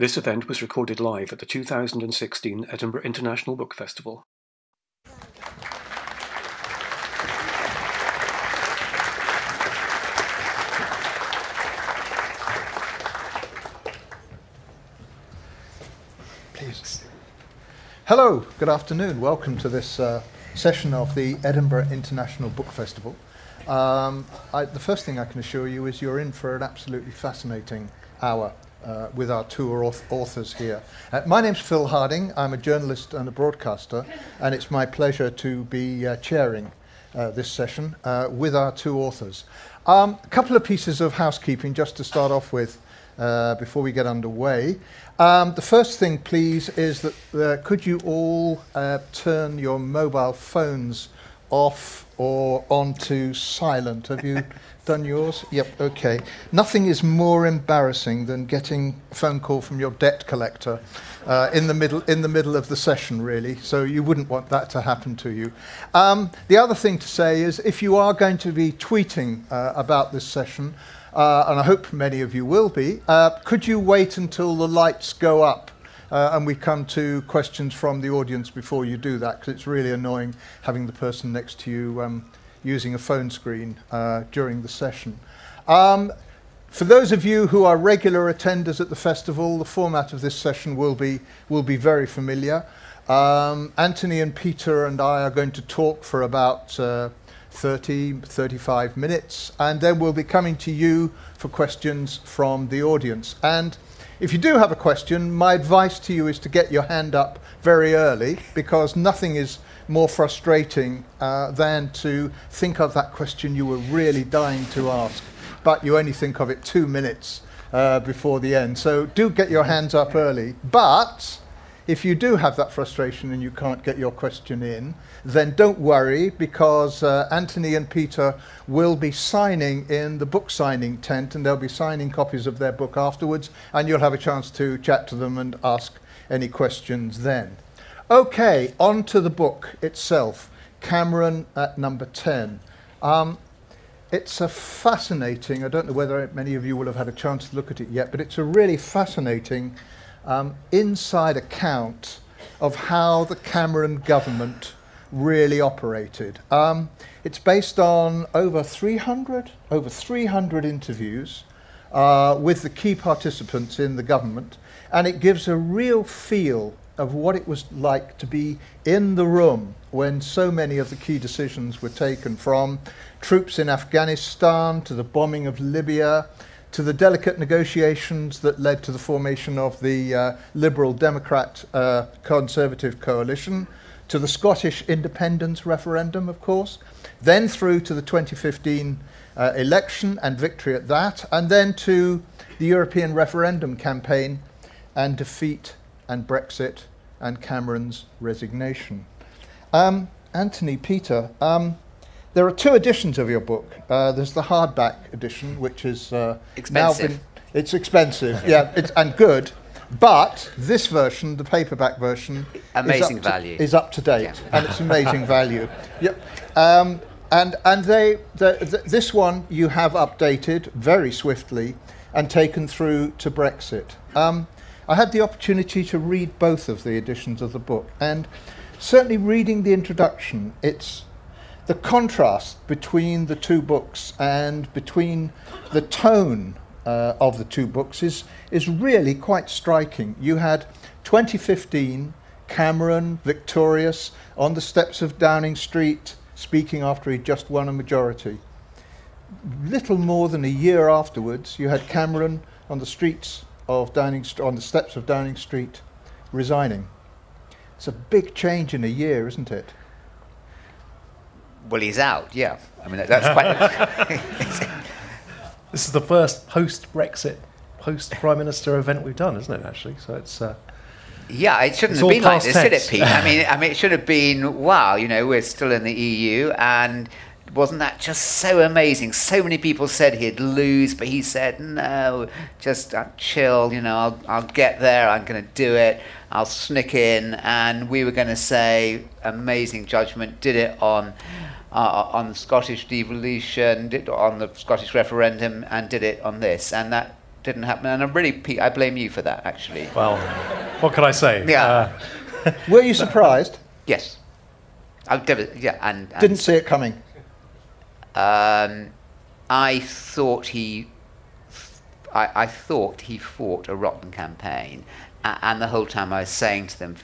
This event was recorded live at the 2016 Edinburgh International Book Festival. Please. Hello, good afternoon. Welcome to this uh, session of the Edinburgh International Book Festival. Um, I, the first thing I can assure you is you're in for an absolutely fascinating hour uh, with our two authors here. Uh, my name's Phil Harding. I'm a journalist and a broadcaster, and it's my pleasure to be uh, chairing uh, this session uh, with our two authors. Um, a couple of pieces of housekeeping just to start off with uh, before we get underway. Um, the first thing, please, is that could you all turn your mobile phones off or onto silent? Have you done yours? Yep, okay. Nothing is more embarrassing than getting a phone call from your debt collector uh, in, the middle, in the middle of the session, really. So you wouldn't want that to happen to you. Um, the other thing to say is if you are going to be tweeting uh, about this session, uh, and I hope many of you will be, uh, could you wait until the lights go up? Uh, and we come to questions from the audience before you do that, because it's really annoying having the person next to you um, using a phone screen uh, during the session. Um, for those of you who are regular attenders at the festival, the format of this session will be, will be very familiar. Um, Anthony and Peter and I are going to talk for about uh, 30, 35 minutes, and then we'll be coming to you for questions from the audience. And if you do have a question, my advice to you is to get your hand up very early because nothing is more frustrating uh, than to think of that question you were really dying to ask, but you only think of it two minutes uh, before the end. So do get your hands up early. But if you do have that frustration and you can't get your question in, then don't worry because uh, Anthony and Peter will be signing in the book signing tent and they'll be signing copies of their book afterwards, and you'll have a chance to chat to them and ask any questions then. Okay, on to the book itself. Cameron at number 10. Um, it's a fascinating, I don't know whether many of you will have had a chance to look at it yet, but it's a really fascinating um, inside account of how the Cameron government really operated. Um, it's based on over 300, over 300 interviews uh, with the key participants in the government, and it gives a real feel of what it was like to be in the room when so many of the key decisions were taken from troops in Afghanistan to the bombing of Libya to the delicate negotiations that led to the formation of the uh, Liberal Democrat uh, Conservative coalition, to the Scottish independence referendum, of course, then through to the 2015 uh, election and victory at that, and then to the European referendum campaign and defeat and Brexit and Cameron's resignation. Um, Anthony, Peter, um, there are two editions of your book. Uh, there's the hardback edition, which is uh, expensive. Been, it's expensive, yeah, it's, and good. But this version, the paperback version, amazing is value, to, is up to date, yeah. and it's amazing value. Yep. Um, and and they the, the, this one you have updated very swiftly and taken through to Brexit. Um, I had the opportunity to read both of the editions of the book, and certainly reading the introduction, it's the contrast between the two books and between the tone uh, of the two books is, is really quite striking. You had 2015 Cameron victorious on the steps of Downing Street, speaking after he'd just won a majority. Little more than a year afterwards, you had Cameron on the streets of Downing on the steps of Downing Street resigning. It's a big change in a year, isn't it? Well, he's out. Yeah, I mean that's quite. this is the first post-Brexit, post-Prime Minister event we've done, isn't it? Actually, so it's. Uh, yeah, it shouldn't have been like this, should it, Pete? I mean, I mean, it should have been. Wow, you know, we're still in the EU, and wasn't that just so amazing? So many people said he'd lose, but he said, no, just uh, chill, you know, I'll, I'll get there, I'm going to do it, I'll sneak in. And we were going to say, amazing judgment, did it on. Uh, on the Scottish devolution, did on the Scottish referendum, and did it on this, and that didn't happen. And I'm really, I blame you for that, actually. Well, what can I say? Yeah. Uh, Were you surprised? Yes. I yeah, and, and didn't see it coming. Um, I thought he, I, I, thought he fought a rotten campaign, and the whole time I was saying to them,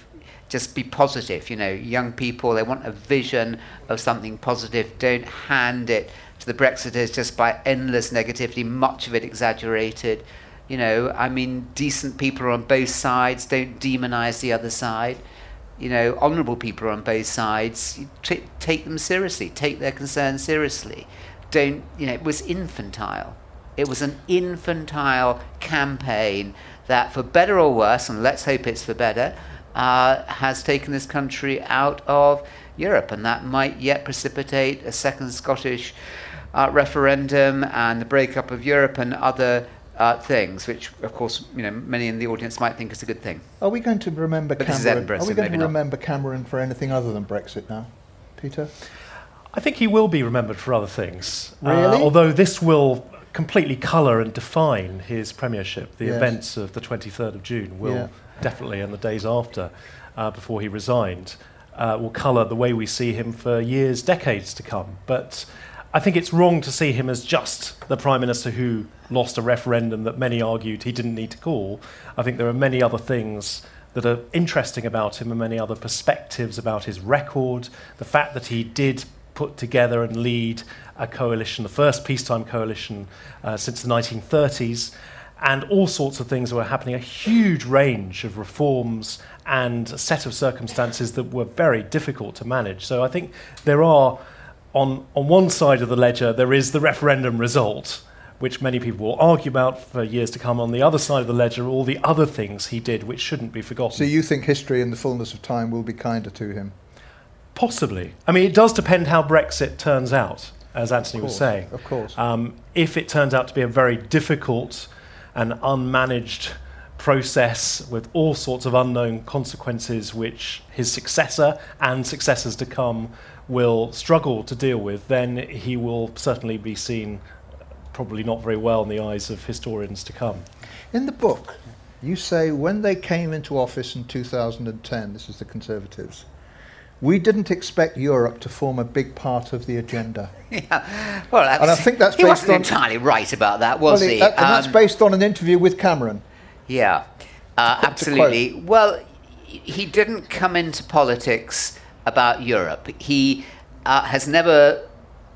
just be positive. You know, young people they want a vision of something positive. Don't hand it to the Brexiters just by endless negativity, much of it exaggerated. You know, I mean, decent people are on both sides. Don't demonize the other side. You know, honourable people are on both sides. T- take them seriously. Take their concerns seriously. Don't, you know, it was infantile. It was an infantile campaign that, for better or worse, and let's hope it's for better, uh, has taken this country out of Europe. And that might yet precipitate a second Scottish uh, referendum and the breakup of Europe and other uh, things, which of course you know many in the audience might think is a good thing. Are we going to remember but Cameron? Are we going to remember not. Cameron for anything other than Brexit now, Peter? I think he will be remembered for other things. Uh, really? Uh, although this will completely colour and define his premiership. The yes. events of the 23rd of June will yeah. Definitely, and the days after, uh, before he resigned, uh, will colour the way we see him for years, decades to come. But I think it's wrong to see him as just the Prime Minister who lost a referendum that many argued he didn't need to call. I think there are many other things that are interesting about him and many other perspectives about his record. The fact that he did put together and lead a coalition, the first peacetime coalition uh, since the 1930s, and all sorts of things were happening, a huge range of reforms and a set of circumstances that were very difficult to manage. So I think there are on, on one side of the ledger, there is the referendum result, which many people will argue about for years to come. On the other side of the ledger, all the other things he did, which shouldn't be forgotten. So you think history in the fullness of time will be kinder to him? Possibly. I mean, it does depend how Brexit turns out, as Anthony course, was saying. Of course. Um, if it turns out to be a very difficult and unmanaged process with all sorts of unknown consequences, which his successor and successors to come will struggle to deal with, then he will certainly be seen probably not very well in the eyes of historians to come. In the book, you say when they came into office in 2010, this is the Conservatives, we didn't expect Europe to form a big part of the agenda. Yeah, well, and I think that's he based wasn't on, entirely right about that, was well, he? That, and um, that's based on an interview with Cameron. Yeah, uh, absolutely. Well, he didn't come into politics about Europe. He uh, has never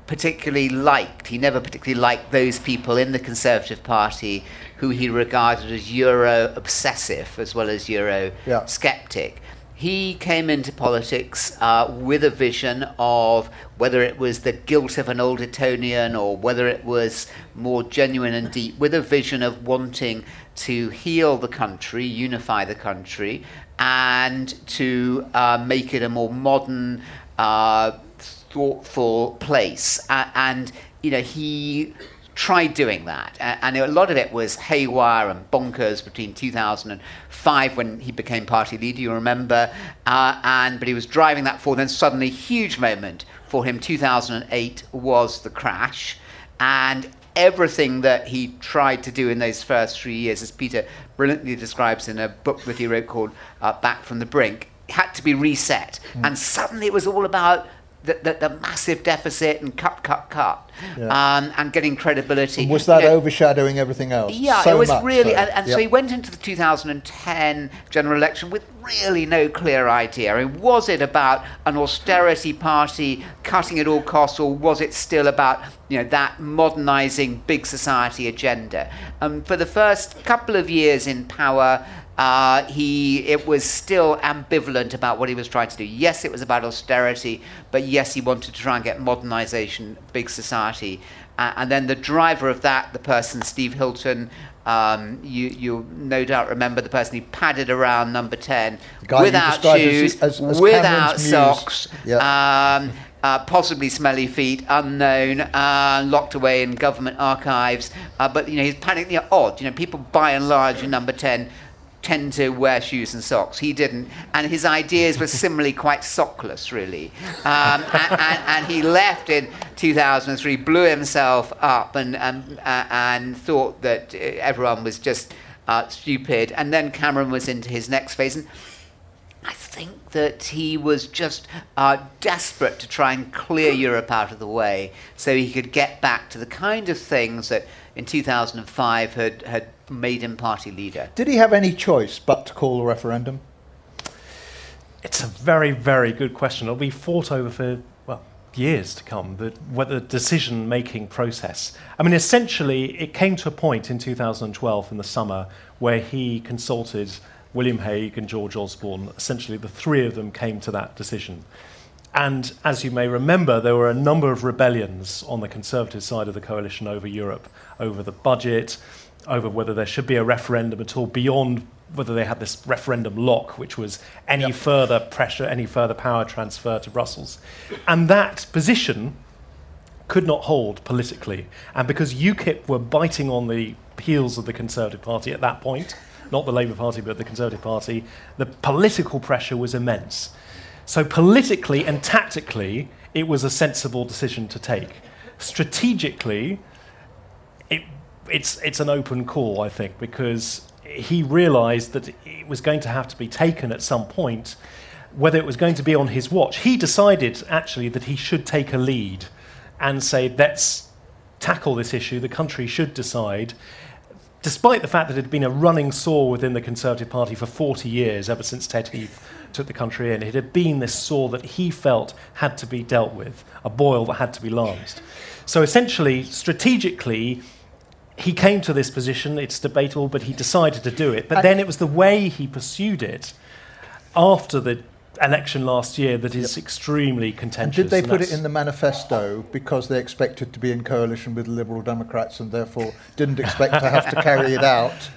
particularly liked, he never particularly liked those people in the Conservative Party who he regarded as Euro obsessive as well as Euro yeah. skeptic. He came into politics uh, with a vision of whether it was the guilt of an old Etonian or whether it was more genuine and deep, with a vision of wanting to heal the country, unify the country, and to uh, make it a more modern, uh, thoughtful place. And, you know, he tried doing that. And a lot of it was haywire and bonkers between 2005 when he became party leader, you remember. Uh, and But he was driving that forward. Then suddenly, huge moment for him, 2008 was the crash. And everything that he tried to do in those first three years, as Peter brilliantly describes in a book that he wrote called uh, Back from the Brink, had to be reset. Mm. And suddenly it was all about the, the, the, massive deficit and cut, cut, cut, yeah. um, and getting credibility. And was that you know, overshadowing everything else? Yeah, so it was much, really, so. and, and yep. so he went into the 2010 general election with really no clear idea. I mean, was it about an austerity party cutting at all costs, or was it still about you know that modernising big society agenda? Um, for the first couple of years in power. Uh, he it was still ambivalent about what he was trying to do. Yes, it was about austerity, but yes, he wanted to try and get modernisation, big society. Uh, and then the driver of that, the person Steve Hilton, um, you you no doubt remember the person he padded around number ten without shoes, as, as, as without socks. Um, uh, possibly smelly feet, unknown, uh, locked away in government archives. Uh, but you know, he's panicking. You know, odd. You know, people by and large in number ten tend to wear shoes and socks. He didn't. And his ideas were similarly quite sockless, really. Um, and, and, and, he left in 2003, blew himself up, and, and, uh, and thought that uh, everyone was just uh, stupid. And then Cameron was into his next phase. And I think that he was just uh, desperate to try and clear Europe out of the way so he could get back to the kind of things that in 2005 had, had made him party leader. Did he have any choice but to call a referendum? It's a very, very good question. It'll be fought over for, well, years to come, the, the decision making process. I mean, essentially, it came to a point in 2012 in the summer where he consulted William Hague and George Osborne. Essentially, the three of them came to that decision. And as you may remember, there were a number of rebellions on the Conservative side of the coalition over Europe, over the budget, over whether there should be a referendum at all, beyond whether they had this referendum lock, which was any yep. further pressure, any further power transfer to Brussels. And that position could not hold politically. And because UKIP were biting on the heels of the Conservative Party at that point, not the Labour Party, but the Conservative Party, the political pressure was immense. So, politically and tactically, it was a sensible decision to take. Strategically, it, it's, it's an open call, I think, because he realised that it was going to have to be taken at some point, whether it was going to be on his watch. He decided, actually, that he should take a lead and say, let's tackle this issue. The country should decide despite the fact that it had been a running sore within the Conservative Party for 40 years, ever since Ted Heath took the country in, it had been this sore that he felt had to be dealt with, a boil that had to be lanced. So essentially, strategically, he came to this position. It's debatable, but he decided to do it. But then it was the way he pursued it after the election last year that is yep. extremely contentious. And did they put it in the manifesto because they expected to be in coalition with the Liberal Democrats and therefore didn't expect to have to carry it out?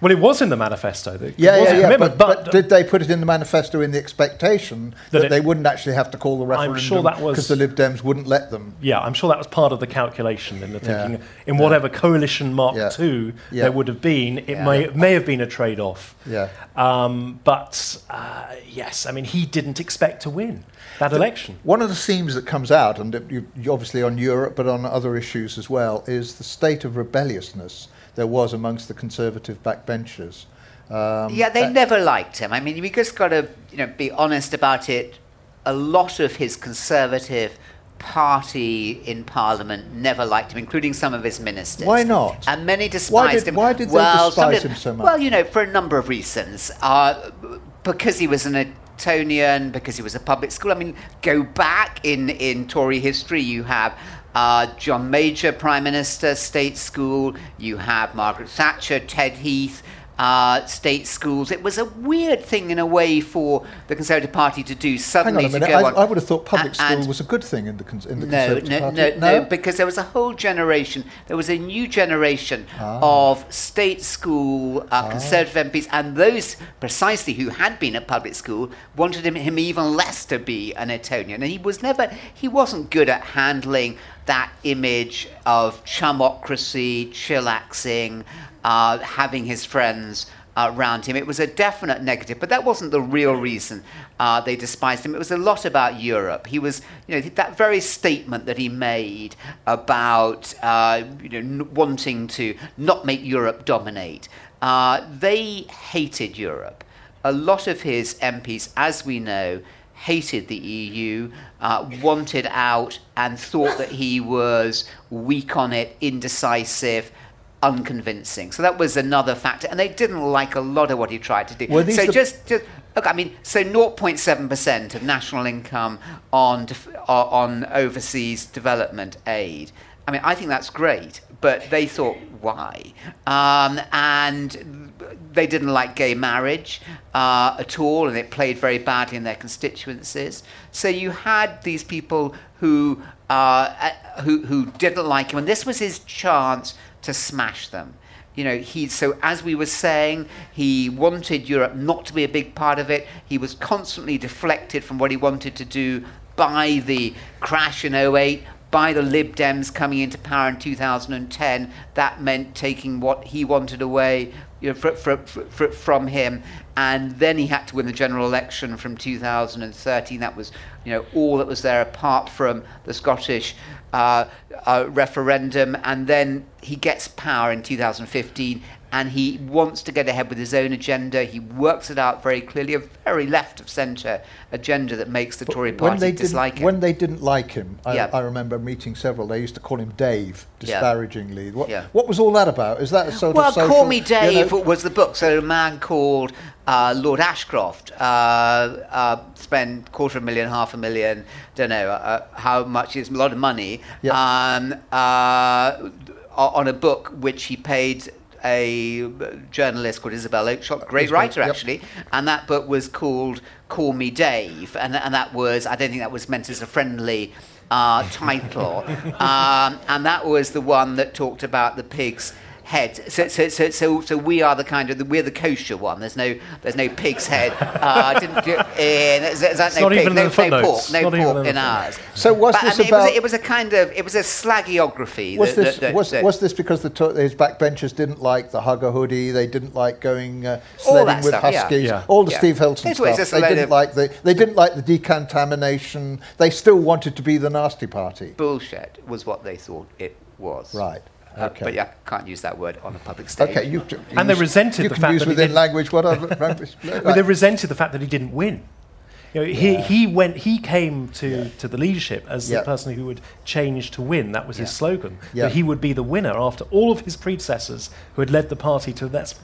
Well, it was in the manifesto. It yeah, yeah, yeah. But, but, but, did they put it in the manifesto in the expectation that, that it, they wouldn't actually have to call the referendum? I'm sure that was because the Lib Dems wouldn't let them. Yeah, I'm sure that was part of the calculation in the thinking. Yeah. In whatever yeah. coalition Mark. II there would have been, it may may have been a trade-off. Yeah. Um, but uh, yes, I mean he didn't expect to win that election. One of the themes that comes out, and you, obviously on Europe, but on other issues as well, is the state of rebelliousness there was amongst the conservative backbenchers. Um, yeah, they never liked him. I mean, we just got to you know be honest about it. A lot of his conservative party in Parliament never liked him, including some of his ministers. Why not? And many despised why did, him. Why did well, they despise him so much? Well, you know, for a number of reasons. Uh, because he was an Etonian, because he was a public school. I mean, go back in, in Tory history, you have uh, John Major, Prime Minister, State School. You have Margaret Thatcher, Ted Heath, uh, state schools. It was a weird thing in a way for the Conservative Party to do suddenly Hang on a minute. I, I, would have thought public school was a good thing in the, in the no, Conservative no, Party. No, no, no, because there was a whole generation, there was a new generation ah. of state school uh, ah. Conservative MPs, and those precisely who had been at public school wanted him, him even less to be an Etonian. And he was never, he wasn't good at handling that image of chumocracy, chillaxing, uh, having his friends uh, around him. It was a definite negative, but that wasn't the real reason uh, they despised him. It was a lot about Europe. He was, you know, that very statement that he made about, uh, you know, wanting to not make Europe dominate. Uh, they hated Europe. A lot of his MPs, as we know, hated the EU, uh, wanted out, and thought that he was weak on it, indecisive, unconvincing. So that was another factor, and they didn't like a lot of what he tried to do. Well, so just, just look, I mean, so 0.7 percent of national income on def- uh, on overseas development aid. I mean, I think that's great, but they thought, why? Um, and they didn't like gay marriage uh, at all, and it played very badly in their constituencies. So you had these people who, uh, who, who didn't like him, and this was his chance to smash them. You know, he so as we were saying, he wanted Europe not to be a big part of it. He was constantly deflected from what he wanted to do by the crash in 08, by the Lib Dems coming into power in 2010. That meant taking what he wanted away you know, from him, and then he had to win the general election from 2013. That was, you know, all that was there apart from the Scottish uh, uh, referendum, and then he gets power in 2015, and he wants to get ahead with his own agenda. He works it out very clearly, a very left of centre agenda that makes the but Tory party dislike him. When they didn't like him, I, yeah. I, remember meeting several, they used to call him Dave, disparagingly. Yeah. What, yeah. what was all that about? Is that a sort well, of social... Well, Call Me Dave you know? was the book. So a man called uh, Lord Ashcroft uh, uh, spent quarter of a million, half a million, don't know uh, how much, it's a lot of money, um, uh, on a book which he paid a journalist called Isabel Oakeshott, great writer yep. actually, and that book was called Call Me Dave, and, and that was, I don't think that was meant as a friendly uh, title, um, and that was the one that talked about the pigs head. So, so, so, so, so we are the kind of the, we're the kosher one. There's no there's no pig's head. Uh, didn't do, uh, there's, there's no pig, no, no pork, no pork in ours. So was but, this about? It was, a, it was, a, kind of it was a slagiography. Was that, this that, was, that, was this because the to- his backbenchers didn't like the hugger hoodie? They didn't like going uh, sledding with stuff, huskies. Yeah. Yeah. All the yeah. Steve Hilton stuff. They didn't like the they didn't like the decontamination. They still wanted to be the nasty party. Bullshit was what they thought it was. Right. Uh, okay. but yeah, can't use that word on a public stage. Okay, you, you and they resented you the fact use that within language whatever. well, they resented the fact that he didn't win. You know, yeah. he, he went he came to, yeah. to the leadership as the person who would change to win. That was his slogan. That he would be the winner after all of his predecessors who had led the party to let's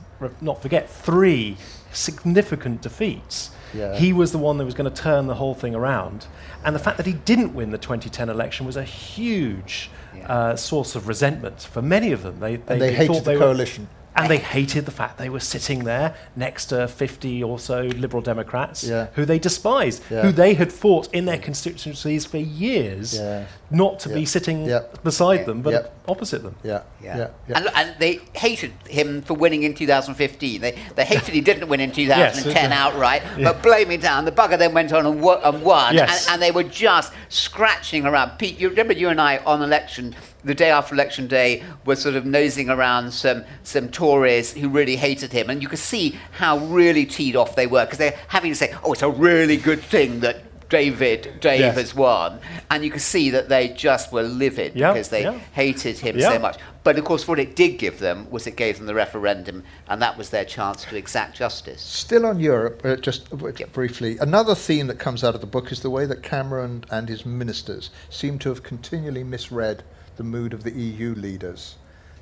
not forget three significant defeats. He was the one that was going to turn the whole thing around. And the fact that he didn't win the 2010 election was a huge uh, source of resentment for many of them. They, they, they hated the they coalition. Were, and they hated the fact they were sitting there next to 50 or so Liberal Democrats yeah. who they despised, yeah. who they had fought in their constituencies for years yeah. not to be sitting beside them, but opposite them. Yeah. Yeah. And, and, they hated him for winning in 2015. They, they hated he didn't win in 2010 yes, outright, but blaming down. The bugger then went on and, wo- and won, yes. and, and, they were just scratching around. Pete, you remember you and I on election the day after election day was sort of nosing around some some Tories who really hated him, and you could see how really teed off they were because they're having to say, "Oh, it's a really good thing that." David, Dave yes. has won, and you could see that they just were livid yep, because they yep. hated him yep. so much. But of course, what it did give them was it gave them the referendum, and that was their chance to exact justice. Still on Europe, uh, just yep. briefly, another theme that comes out of the book is the way that Cameron and his ministers seem to have continually misread the mood of the EU leaders.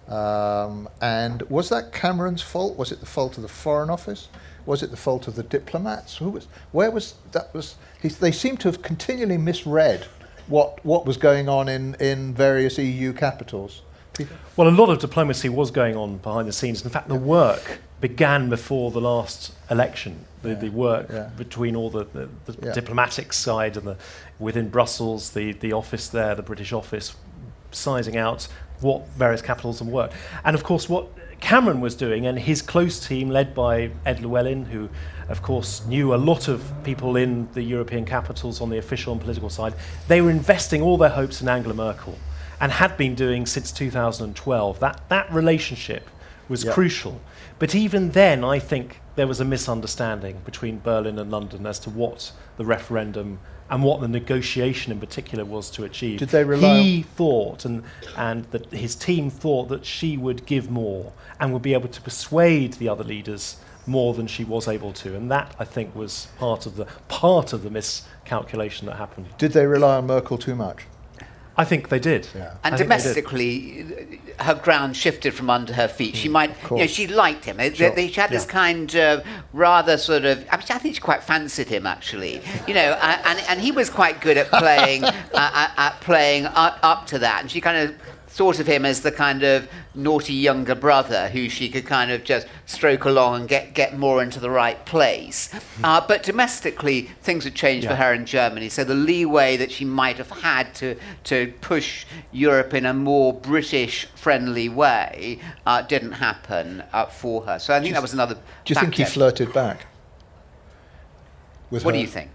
Um, and was that Cameron's fault? Was it the fault of the Foreign Office? Was it the fault of the diplomats? Who was? Where was that? Was they seem to have continually misread what what was going on in in various EU capitals. Well, a lot of diplomacy was going on behind the scenes. In fact, the work began before the last election. The, yeah. the work yeah. between all the, the, the diplomatic side and the within Brussels, the, the office there, the British office, sizing out what various capitals and work. And of course, what Cameron was doing, and his close team, led by Ed Llewellyn, who, of course, knew a lot of people in the European capitals on the official and political side, they were investing all their hopes in Angela Merkel and had been doing since 2012. That, that relationship was yep. crucial. But even then, I think there was a misunderstanding between Berlin and London as to what the referendum and what the negotiation in particular was to achieve. Did they rely he thought, and, and that his team thought that she would give more and would be able to persuade the other leaders more than she was able to, and that I think was part of the part of the miscalculation that happened. Did they rely on Merkel too much? I think they did. Yeah. And domestically, her ground shifted from under her feet. She mm, might, you know, she liked him. Sure. They, she had yeah. this kind of rather sort of. I, mean, I think she quite fancied him actually. You know, and and he was quite good at playing uh, at, at, playing up, up to that. And she kind of thought of him as the kind of naughty younger brother who she could kind of just stroke along and get, get more into the right place. Hmm. Uh, but domestically, things had changed yeah. for her in Germany. So the leeway that she might have had to, to push Europe in a more British friendly way uh, didn't happen uh, for her. So I think that was another. Do you think he flirted back? what her? do you think?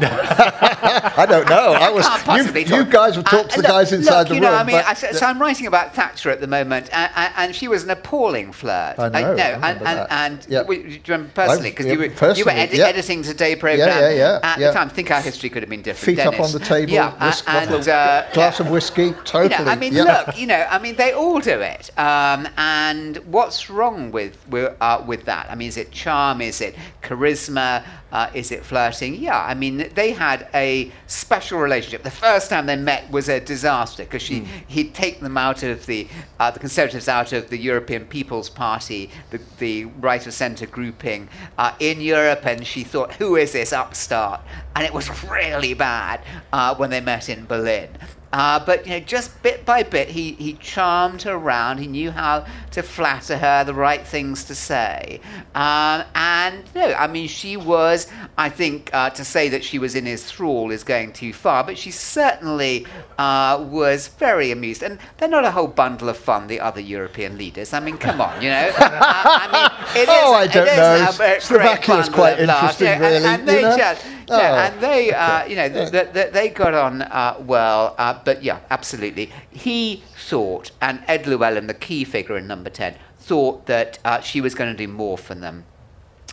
I don't know. I was. You, you, guys would talk uh, to the look, guys inside look, the you room. Know, I mean, I, so I'm writing about Thatcher at the moment, and, and she was an appalling flirt. I know. I, no, and, and, and yep. we, personally, because you, were, you were edi- yep. editing Today program yeah, yeah, yeah, at the time. I think our history could have been different. Feet Denis. up on the table. Yeah, whisk, and uh, glass of whiskey. Totally. You know, I mean, look. You know, I mean, they all do it. Um, and what's wrong with with, uh, with that? I mean, is it charm? Is it charisma? Uh, is it flirting? Yeah, I mean, they had a special relationship. The first time they met was a disaster because mm. he'd taken them out of the uh, the Conservatives out of the European People's Party, the, the right of centre grouping uh, in Europe, and she thought, "Who is this upstart?" And it was really bad uh, when they met in Berlin. Uh, but you know, just bit by bit, he, he charmed her around. He knew how to flatter her, the right things to say. Um, and no, I mean, she was. I think uh, to say that she was in his thrall is going too far, but she certainly uh, was very amused. And they're not a whole bundle of fun. The other European leaders. I mean, come on, you know. I mean, it oh, I don't know. Slovakia is quite interesting, you know, really. And, and they just oh, and they, uh, you know, th- th- they got on uh, well. Uh, but yeah, absolutely. He thought, and Ed Llewellyn, the key figure in number 10, thought that uh, she was going to do more for them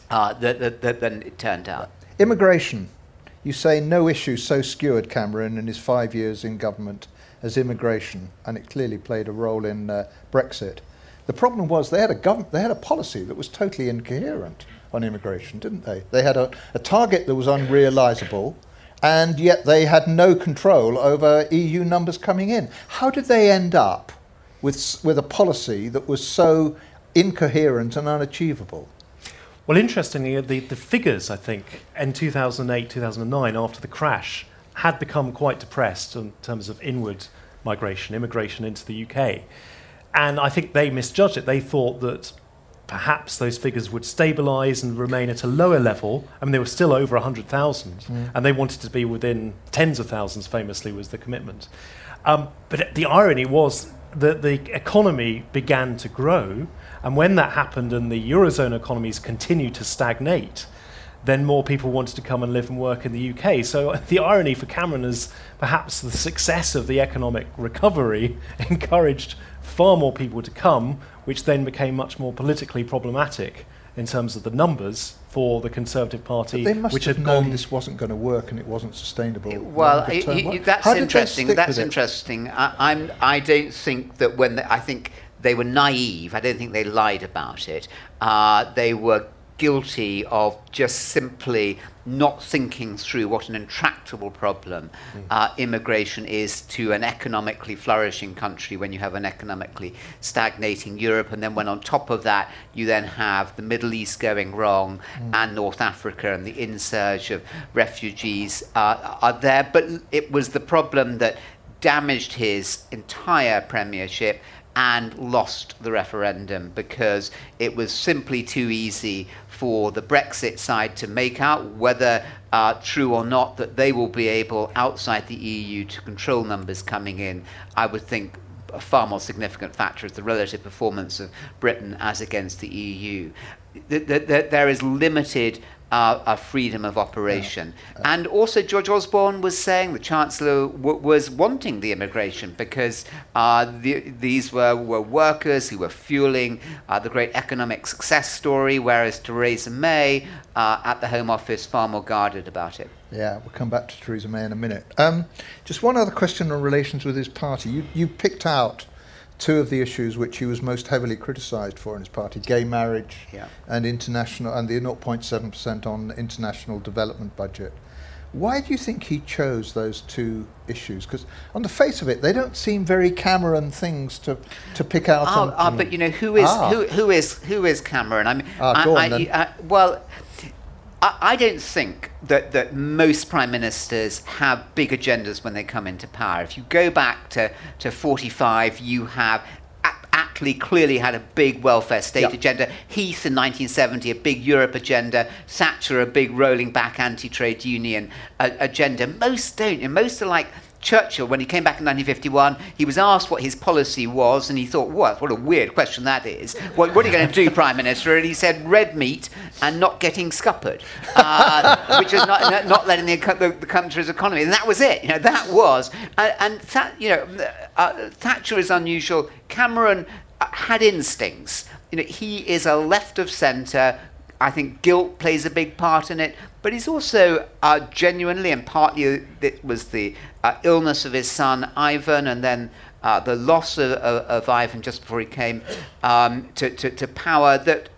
uh, th- than it turned out. Immigration. You say no issue so skewered Cameron in his five years in government as immigration, and it clearly played a role in uh, Brexit. The problem was they had a government, they had a policy that was totally incoherent on immigration, didn't they? They had a, a target that was unrealizable, and yet they had no control over EU numbers coming in. How did they end up with, with a policy that was so incoherent and unachievable? Well, interestingly, the, the figures, I think, in 2008, 2009, after the crash, had become quite depressed in terms of inward migration, immigration into the UK. And I think they misjudged it. They thought that perhaps those figures would stabilize and remain at a lower level. I mean, they were still over 100,000, mm. and they wanted to be within tens of thousands, famously, was the commitment. Um, but the irony was that the economy began to grow, and when that happened and the Eurozone economies continued to stagnate, then more people wanted to come and live and work in the UK. So the irony for Cameron is perhaps the success of the economic recovery encouraged far more people to come, which then became much more politically problematic in terms of the numbers for the Conservative Party. But they must which have had known gone this wasn't going to work and it wasn't sustainable. Well, that's interesting. That's interesting. I, I'm, I don't think that when they, I think they were naive. I don't think they lied about it. Uh, they were guilty of just simply not thinking through what an intractable problem mm. uh, immigration is to an economically flourishing country when you have an economically stagnating Europe. And then, when on top of that, you then have the Middle East going wrong mm. and North Africa and the insurge of refugees uh, are there. But it was the problem that damaged his entire premiership and lost the referendum because it was simply too easy for the Brexit side to make out whether uh, true or not that they will be able outside the EU to control numbers coming in. I would think a far more significant factor is the relative performance of Britain as against the EU. The, the, the, there is limited uh, a freedom of operation. Yeah. And also, George Osborne was saying the Chancellor w- was wanting the immigration because uh, the, these were, were workers who were fueling uh, the great economic success story, whereas Theresa May uh, at the Home Office far more guarded about it. Yeah, we'll come back to Theresa May in a minute. Um, just one other question on relations with his party. You, you picked out two of the issues which he was most heavily criticised for in his party: gay marriage yeah. and international, and the 0.7 percent on international development budget. Why do you think he chose those two issues? Because on the face of it, they don't seem very Cameron things to, to pick out. Oh, oh but you know who is ah. who, who is who is Cameron? I mean, ah, I, on, I, I, well, I, don't think that, that most prime ministers have big agendas when they come into power. If you go back to, to 45, you have Attlee clearly had a big welfare state yep. agenda. Heath in 1970, a big Europe agenda. Thatcher, a big rolling back anti trade union uh, agenda. Most don't. And most are like Churchill, when he came back in 1951, he was asked what his policy was, and he thought, what, what a weird question that is. What, what are you going to do, Prime Minister? And he said, red meat and not getting scuppered, uh, which is not, not letting the, the, the, country's economy. And that was it. You know, that was. Uh, and, that, you know, uh, Thatcher is unusual. Cameron uh, had instincts. You know, he is a left of centre. I think guilt plays a big part in it, but he's also uh, genuinely, and partly it was the uh, illness of his son Ivan, and then uh, the loss of, of, of, Ivan just before he came um, to, to, to, power that,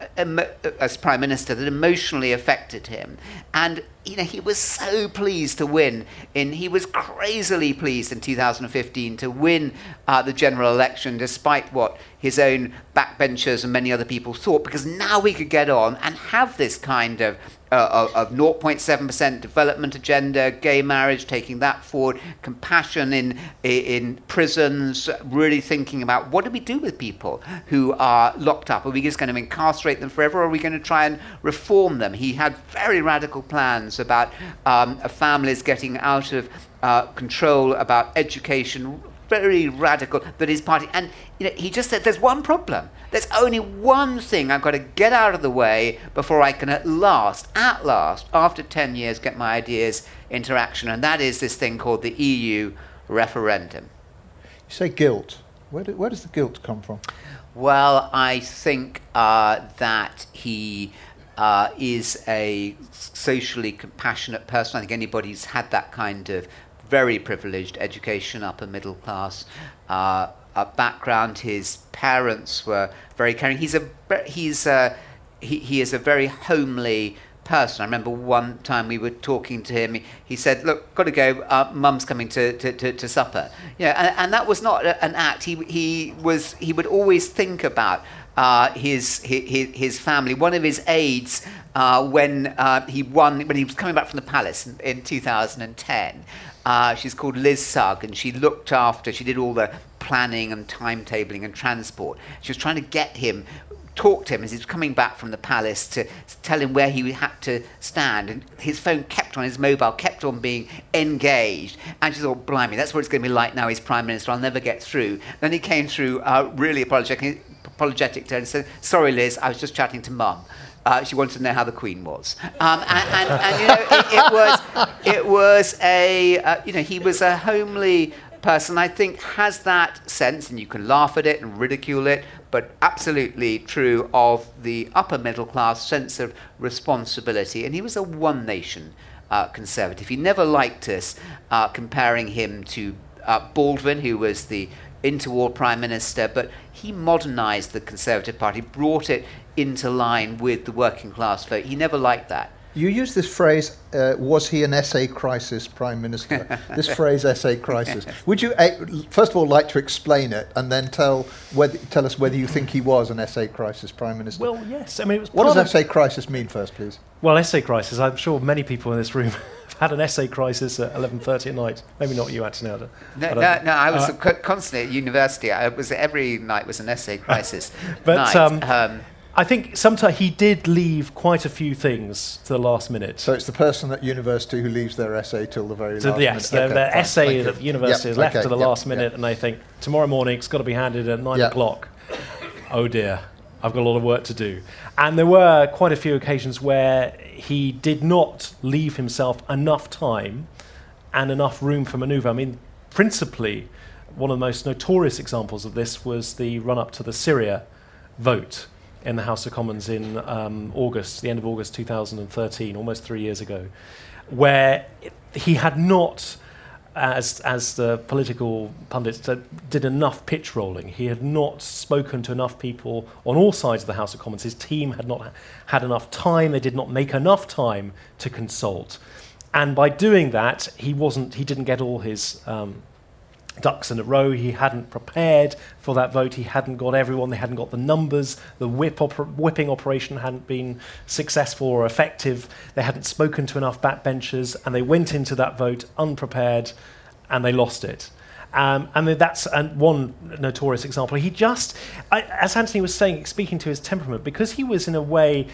as prime minister, that emotionally affected him. And you know, he was so pleased to win. In he was crazily pleased in 2015 to win uh, the general election, despite what his own backbenchers and many other people thought, because now we could get on and have this kind of uh, of, 0.7% development agenda, gay marriage, taking that forward, compassion in, in prisons, really thinking about what do we do with people who are locked up? Are we just going to incarcerate them forever or are we going to try and reform them? He had very radical plans about um, families getting out of uh, control, about education, very radical that his party. And you know, he just said, "There's one problem. There's only one thing I've got to get out of the way before I can at last, at last, after ten years, get my ideas into action, and that is this thing called the EU referendum." You say guilt. Where, do, where does the guilt come from? Well, I think uh, that he. Uh, is a socially compassionate person. I think anybody's had that kind of very privileged education, upper middle class uh, background. His parents were very caring. He's a he's a, he, he is a very homely person. I remember one time we were talking to him. He said, "Look, got to go. Uh, Mum's coming to, to, to, to supper." Yeah, and, and, that was not an act. He he was he would always think about uh, his, his his family. One of his aides, uh, when uh, he won, when he was coming back from the palace in, in 2010, uh, she's called Liz Sugg, and she looked after, she did all the planning and timetabling and transport. She was trying to get him, talk to him as he was coming back from the palace to, tell him where he had to stand. And his phone kept on, his mobile kept on being engaged. And she thought, blimey, that's what it's going to be like now he's Prime Minister. I'll never get through. Then he came through uh, really apologetic, apologetic to her and said, Sorry, Liz, I was just chatting to Mum. Uh, she wanted to know how the Queen was, um, and, and, and, you know it, it was it was a uh, you know he was a homely person. I think has that sense, and you can laugh at it and ridicule it, but absolutely true of the upper middle class sense of responsibility. And he was a one nation uh, conservative. He never liked us uh, comparing him to uh, Baldwin, who was the interwar prime minister, but he modernized the Conservative Party, brought it into line with the working class vote. He never liked that. You use this phrase, uh, was he an essay crisis prime minister? this phrase, essay crisis. Would you, uh, first of all, like to explain it and then tell, whether, tell us whether you think he was an essay crisis prime minister? Well, yes. I mean, what does essay crisis mean first, please? Well, essay crisis, I'm sure many people in this room have had an essay crisis at 11.30 at night. Maybe not you, Anthony. No, no, no, I was uh, constantly at university. I was Every night was an essay crisis but, night. Um, um, I think sometimes he did leave quite a few things to the last minute. So it's the person at university who leaves their essay till the very so last yes, minute. Yes, their, essay at the university yep, is left okay, to the yep, last minute, yep. and they think tomorrow morning it's got to be handed at nine o'clock. Oh dear, I've got a lot of work to do. And there were quite a few occasions where he did not leave himself enough time and enough room for manoeuvre. I mean, principally, one of the most notorious examples of this was the run up to the Syria vote in the House of Commons in um, August, the end of August 2013, almost three years ago, where he had not, as, as the political pundits did enough pitch rolling. He had not spoken to enough people on all sides of the House of Commons. His team had not had enough time. They did not make enough time to consult. And by doing that, he wasn't. He didn't get all his um, ducks in a row. He hadn't prepared for that vote. He hadn't got everyone. They hadn't got the numbers. The whip oper- whipping operation hadn't been successful or effective. They hadn't spoken to enough backbenchers, and they went into that vote unprepared, and they lost it. Um, and that's one notorious example. He just, I, as Anthony was saying, speaking to his temperament, because he was in a way,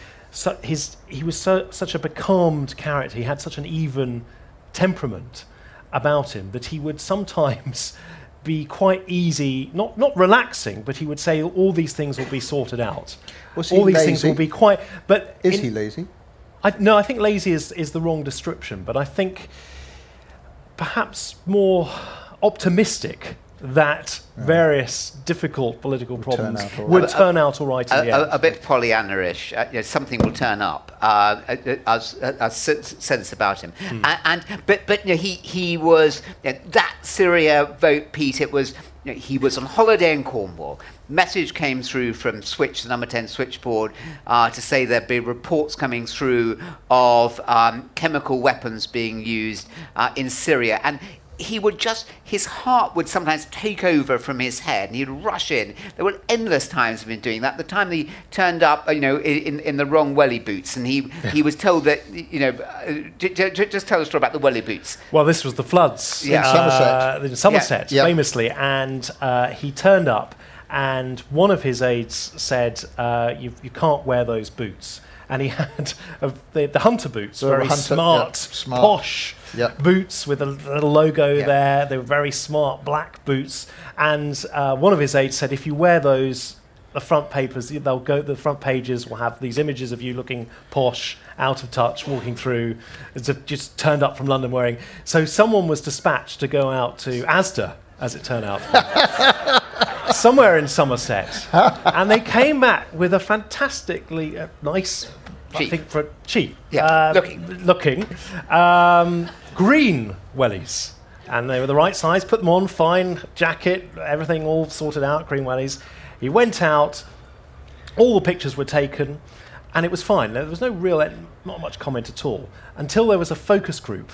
his he was so, such a becalmed character. He had such an even temperament about him that he would sometimes be quite easy, not, not relaxing, but he would say all these things will be sorted out. Was all these lazy? things will be quite. But is in, he lazy? I, no, I think lazy is, is the wrong description, but I think perhaps more optimistic that various difficult political would problems turn right. would turn out all right. A, a, a bit Pollyanna-ish. Uh, you know, something will turn up. Uh, as, as sense about him, mm. and, and, but but you know, he he was you know, that Syria vote, Pete. It was you know, he was on holiday in Cornwall. Message came through from Switch, the number 10 switchboard, uh, to say there'd be reports coming through of um, chemical weapons being used uh, in Syria. And he would just, his heart would sometimes take over from his head and he'd rush in. There were endless times of him doing that. The time he turned up, you know, in, in the wrong welly boots and he, he was told that, you know, uh, j- j- just tell a story about the welly boots. Well, this was the floods yeah. in Somerset, uh, in Somerset yeah. famously, and uh, he turned up and one of his aides said, uh, you, you can't wear those boots and he had a, the, the, hunter boots, very hunter, smart, smart, posh yep. boots with a little logo yep. there. They were very smart black boots. And uh, one of his aides said, if you wear those, the front papers, they'll go. The front pages will have these images of you looking posh, out of touch, walking through, just turned up from London wearing. So someone was dispatched to go out to Asda, as it turned out. somewhere in Somerset, and they came back with a fantastically uh, nice cheap. I think for cheap. Yeah, uh, looking. Looking. Um, green wellies. And they were the right size, put them on, fine, jacket, everything all sorted out, green wellies. He went out, all the pictures were taken, and it was fine. There was no real, not much comment at all, until there was a focus group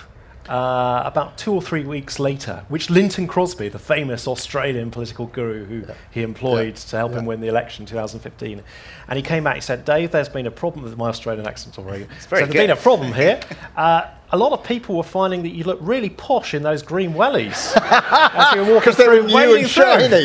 uh, about two or three weeks later, which Lynton Crosby, the famous Australian political guru who yeah. he employed yeah. to help yeah. him win the election in 2015, and he came back and said, Dave, there's been a problem with my Australian accent already. So there's been a problem here. Uh, a lot of people were finding that you look really posh in those green wellies as you were walking through.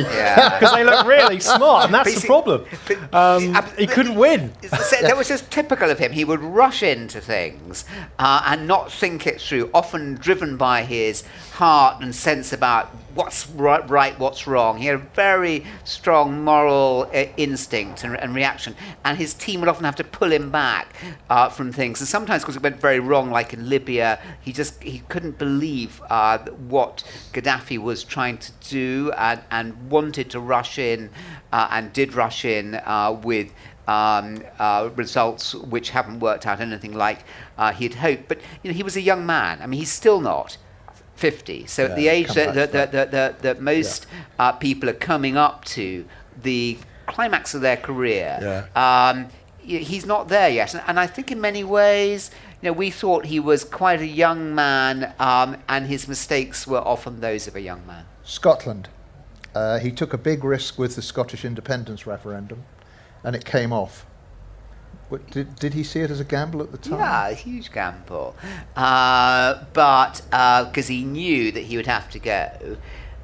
Because yeah. they look really smart, and that's the problem. Um, he couldn't win. that was just typical of him. He would rush into things uh, and not think it through, often driven by his heart and sense about what's right, right what's wrong. He had a very strong moral uh, instinct and, and, reaction, and his team would often have to pull him back uh, from things. And sometimes, because it went very wrong, like in Libya, he just he couldn't believe uh, what Gaddafi was trying to do, and, and wanted to rush in, uh, and did rush in uh, with. Um, uh, results which haven't worked out anything like he had hoped. But you know, he was a young man. I mean, he's still not. 50. So yeah, at the age that, that, that, that, that, that most yeah. uh, people are coming up to the climax of their career, yeah. um, he's not there yet. And, and, I think in many ways, you know, we thought he was quite a young man, um, and his mistakes were often those of a young man. Scotland. Uh, he took a big risk with the Scottish independence referendum, and it came off. What, did, did he see it as a gamble at the time? Yeah, a huge gamble. Uh, but because uh, he knew that he would have to go.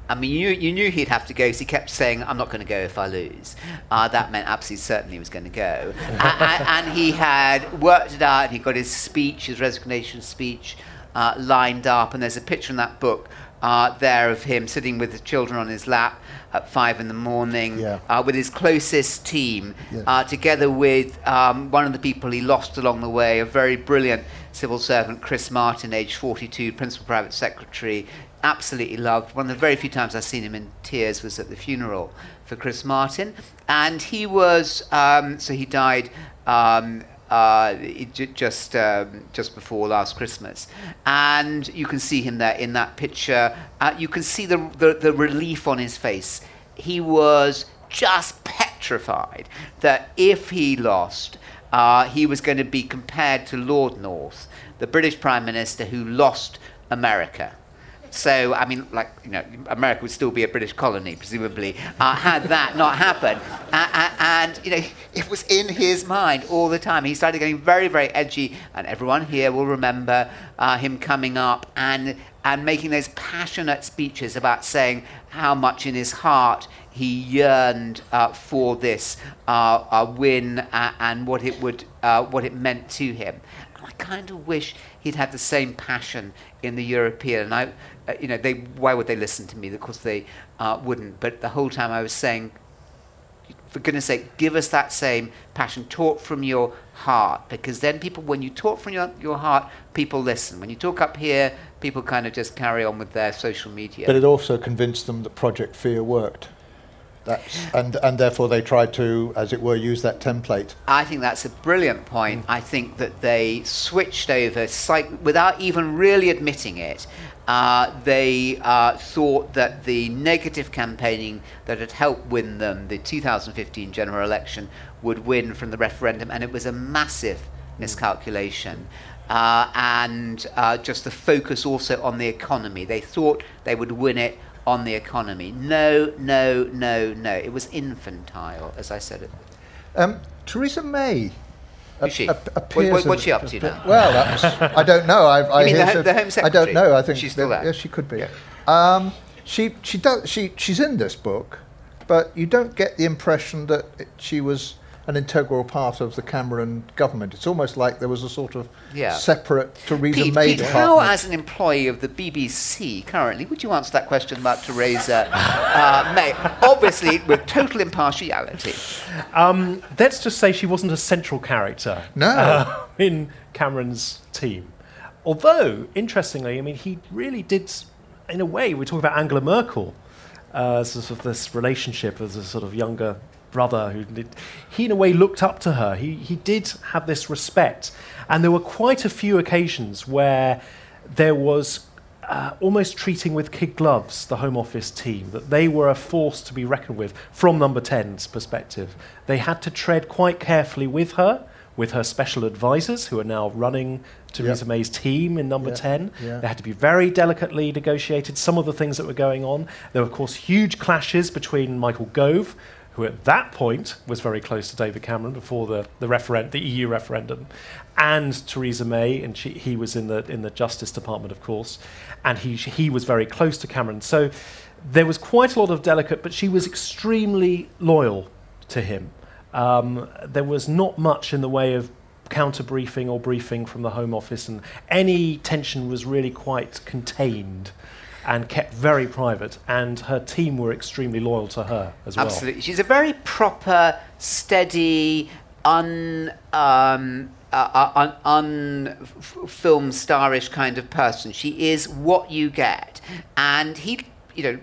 I mean, you, you knew he'd have to go because he kept saying, I'm not going to go if I lose. Uh, that meant absolutely certainly he was going to go. and, and, he had worked it out, he got his speech, his resignation speech uh, lined up, and there's a picture in that book uh, there of him sitting with the children on his lap at five in the morning yeah. uh, with his closest team, yeah. uh, together with um, one of the people he lost along the way, a very brilliant civil servant, Chris Martin, age 42, principal private secretary, absolutely loved. One of the very few times I've seen him in tears was at the funeral for Chris Martin. And he was, um, so he died um, uh, just um, just before last Christmas, and you can see him there in that picture. Uh, you can see the, the, the relief on his face. He was just petrified that if he lost, uh, he was going to be compared to Lord North, the British Prime Minister who lost America. So, I mean, like, you know, America would still be a British colony, presumably, uh, had that not happened. Uh, uh, and, you know, it was in his mind all the time. He started getting very, very edgy, and everyone here will remember uh, him coming up and, and making those passionate speeches about saying how much in his heart he yearned uh, for this uh, win and what it would, what it meant to him. I kind of wish he'd had the same passion in the European. And I, uh, you know, they why would they listen to me? Of course they uh, wouldn't. But the whole time I was saying, for goodness sake, give us that same passion. Talk from your heart, because then people, when you talk from your, your heart, people listen. When you talk up here, people kind of just carry on with their social media. But it also convinced them that Project Fear worked. That's, and, and therefore they tried to, as it were, use that template. I think that's a brilliant point. Mm. I think that they switched over without even really admitting it. Uh, they uh, thought that the negative campaigning that had helped win them the 2015 general election would win from the referendum, and it was a massive miscalculation. Uh, and uh, just the focus also on the economy. They thought they would win it on the economy. No, no, no, no. It was infantile, as I said. Um, Theresa May. Who's she? A, what, what, what's she up to now? Well, I don't know. I, I mean the, the, Home Secretary? I don't know. I think she's still there. Yes, she could be. Yeah. Um, she she does she she's in this book, but you don't get the impression that it, she was an integral part of the Cameron government. It's almost like there was a sort of yeah. separate Theresa Pete, May Pete, how, as an employee of the BBC currently, would you answer that question about Theresa uh, May? Obviously, with total impartiality. Um, let's just say she wasn't a central character no. Uh, in Cameron's team. Although, interestingly, I mean, he really did, in a way, we talk about Angela Merkel. Uh, sort of this relationship as a sort of younger brother who did, he in a way looked up to her. He, he did have this respect. And there were quite a few occasions where there was uh, almost treating with kid gloves the Home Office team, that they were a force to be reckoned with from number 10's perspective. They had to tread quite carefully with her, with her special advisors who are now running Theresa yep. May's team in number 10. Yeah. They had to be very delicately negotiated, some of the things that were going on. There were, of course, huge clashes between Michael Gove, who at that point was very close to David Cameron before the, the, referendum, the EU referendum, and Theresa May, and she, he was in the, in the Justice Department, of course, and he, he was very close to Cameron. So there was quite a lot of delicate, but she was extremely loyal to him. Um, there was not much in the way of counter briefing or briefing from the Home Office, and any tension was really quite contained and kept very private, and her team were extremely loyal to her as well. Absolutely. She's a very proper, steady, un. Um, uh, un, un film starish kind of person. She is what you get, and he, you know,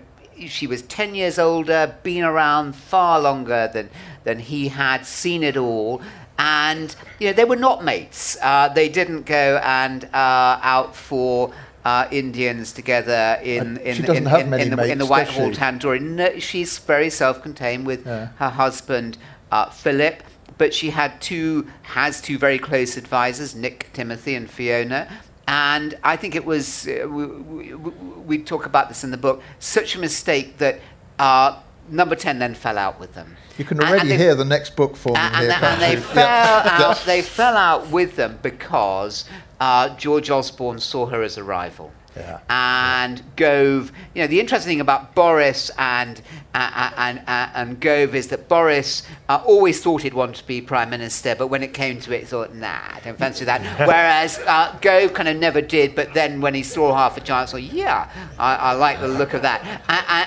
she was ten years older, been around far longer than than he had, seen it all, and you know they were not mates. Uh, they didn't go and uh, out for uh, Indians together in in, in, in, in, the, in the Whitehall Tandoori. No, she's very self-contained with yeah. her husband uh, Philip, but she had two has two very close advisors, Nick Timothy and Fiona. And I think it was uh, we, we, we, talk about this in the book. Such a mistake that uh, number ten then fell out with them. You can already and, and hear the next book forming and, here. And, they fell out. They fell out with them because uh, George Osborne saw her as a rival. Yeah. And. Gove, you know, the interesting thing about Boris and uh, uh and uh, and Gove is that Boris uh, always thought he'd want to be prime minister, but when it came to it, he thought, nah, I don't fancy that. Whereas uh, Gove kind of never did, but then when he saw half a giant, thought, yeah, I, I like the look of that.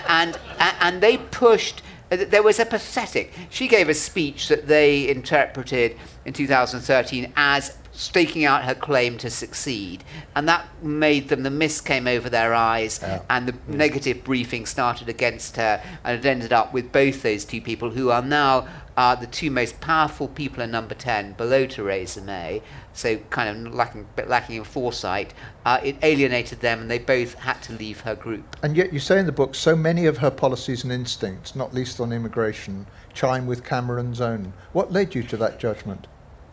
And and, and they pushed. Uh, there was a pathetic. She gave a speech that they interpreted in 2013 as staking out her claim to succeed. And that made them, the mist came over their eyes, yeah. and the mm. negative briefing started against her. And it ended up with both those two people, who are now uh, the two most powerful people in number 10, below Theresa May. So, kind of lacking, lacking in foresight, uh, it alienated them, and they both had to leave her group. And yet, you say in the book, so many of her policies and instincts, not least on immigration, chime with Cameron's own. What led you to that judgment?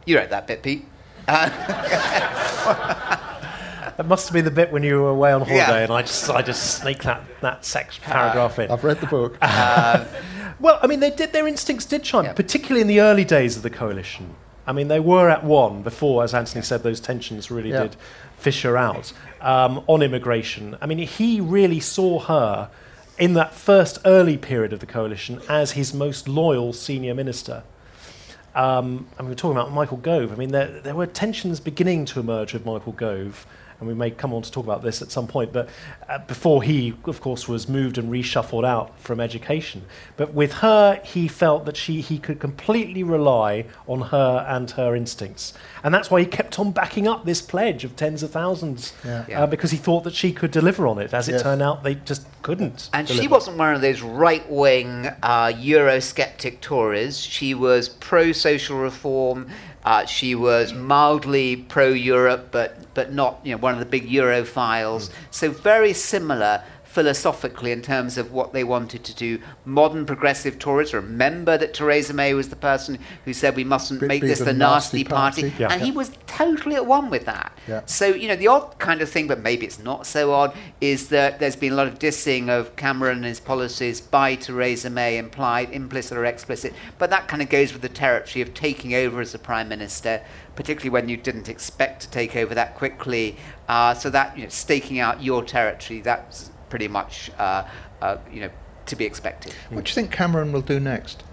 You wrote that bit, Pete. Uh, that must have been the bit when you were away on holiday, yeah. and I just I just sneak that that sex paragraph in. I've read the book. Uh, well, I mean, they did their instincts did chime, yeah. particularly in the early days of the coalition. I mean, they were at one before, as Anthony said, those tensions really yeah. did fissure out um, on immigration. I mean, he really saw her in that first early period of the coalition as his most loyal senior minister. Um, and we were talking about Michael Gove. I mean, there, there were tensions beginning to emerge with Michael Gove and we may come on to talk about this at some point, but uh, before he, of course, was moved and reshuffled out from education. But with her, he felt that she, he could completely rely on her and her instincts. And that's why he kept on backing up this pledge of tens of thousands, yeah. Uh, because he thought that she could deliver on it. As it yes. turned out, they just couldn't. And deliver. she wasn't one of those right wing uh, Eurosceptic Tories. She was pro social reform. Uh, she was mildly pro Europe, but, but not you know, one of the big Europhiles. Mm. So, very similar philosophically in terms of what they wanted to do. Modern progressive Tories remember that Theresa May was the person who said we mustn't make this the, the nasty, nasty party, party. Yeah. and yeah. he was totally at one with that. Yeah. So you know the odd kind of thing, but maybe it's not so odd, is that there's been a lot of dissing of Cameron and his policies by Theresa May, implied, implicit or explicit. But that kind of goes with the territory of taking over as a prime minister particularly when you didn't expect to take over that quickly. Uh, so that you know, staking out your territory, that's pretty much uh, uh, you know to be expected. What do you think Cameron will do next?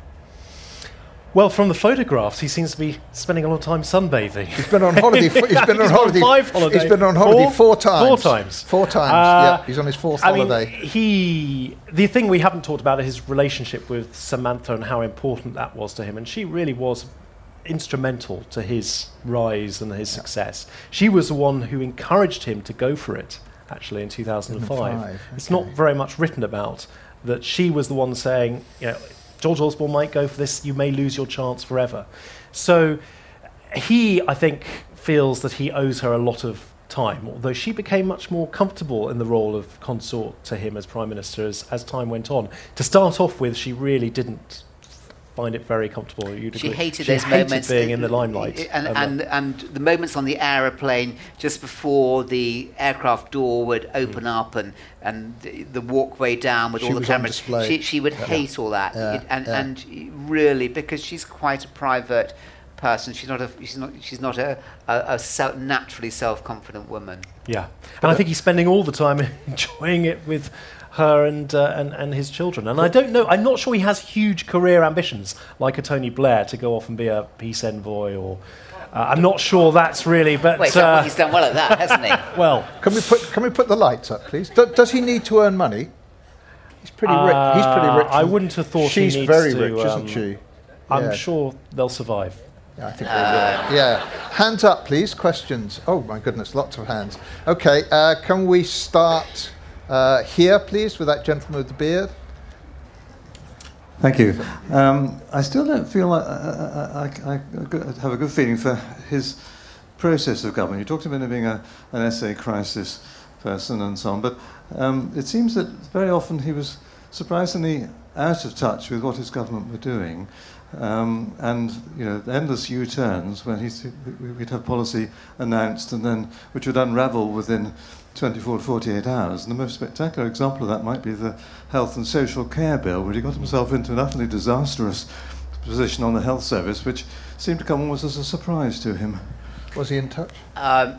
Well, from the photographs, he seems to be spending a lot of time sunbathing. He's been on holiday. he's been on he's holiday. Five holidays. He's been on holiday four, four times. Four times. Four times. Uh, yeah, he's on his fourth I holiday. Mean, he. The thing we haven't talked about is his relationship with Samantha and how important that was to him, and she really was instrumental to his rise and his yeah. success. She was the one who encouraged him to go for it actually in 2005. Okay. It's not very much written about that she was the one saying, you know, George Osborne might go for this, you may lose your chance forever. So he, I think, feels that he owes her a lot of time, although she became much more comfortable in the role of consort to him as Prime Minister as, as time went on. To start off with, she really didn't find it very comfortable. You'd she agree. hated she those hated moments being in the limelight, and and, and the moments on the aeroplane just before the aircraft door would open mm. up and and the, the, walkway down with she all the cameras. She she would yeah. hate all that, yeah. and yeah. and really because she's quite a private person. She's not a she's not she's not a, a, a self, naturally self confident woman. Yeah, and I think he's spending all the time enjoying it with her and, uh, and, and his children. And I don't know, I'm not sure he has huge career ambitions like a Tony Blair to go off and be a peace envoy or. Uh, I'm not sure that's really, but Wait, uh, he's done well at that, hasn't he? well, can we put can we put the lights up, please? Do, does he need to earn money? He's pretty rich. He's pretty rich. Uh, I wouldn't have thought she's very rich, um, isn't she? I'm yeah. sure they'll survive. Yeah, I think they will. Yeah. Hands up, please. Questions. Oh my goodness, lots of hands. Okay, uh, can we start? Uh, here, please, with that gentleman with the beard. Thank you. Um, I still don't feel like I, I, I, have a good feeling for his process of government. You talked about him being a, an essay crisis person and so on, but um, it seems that very often he was surprisingly out of touch with what his government were doing. Um, and you know, endless U-turns when he's, we'd have policy announced and then which would unravel within 24 to 48 hours. And the most spectacular example of that might be the Health and Social Care Bill, where he got himself into an utterly disastrous position on the health service, which seemed to come almost as a surprise to him. Was he in touch? Um,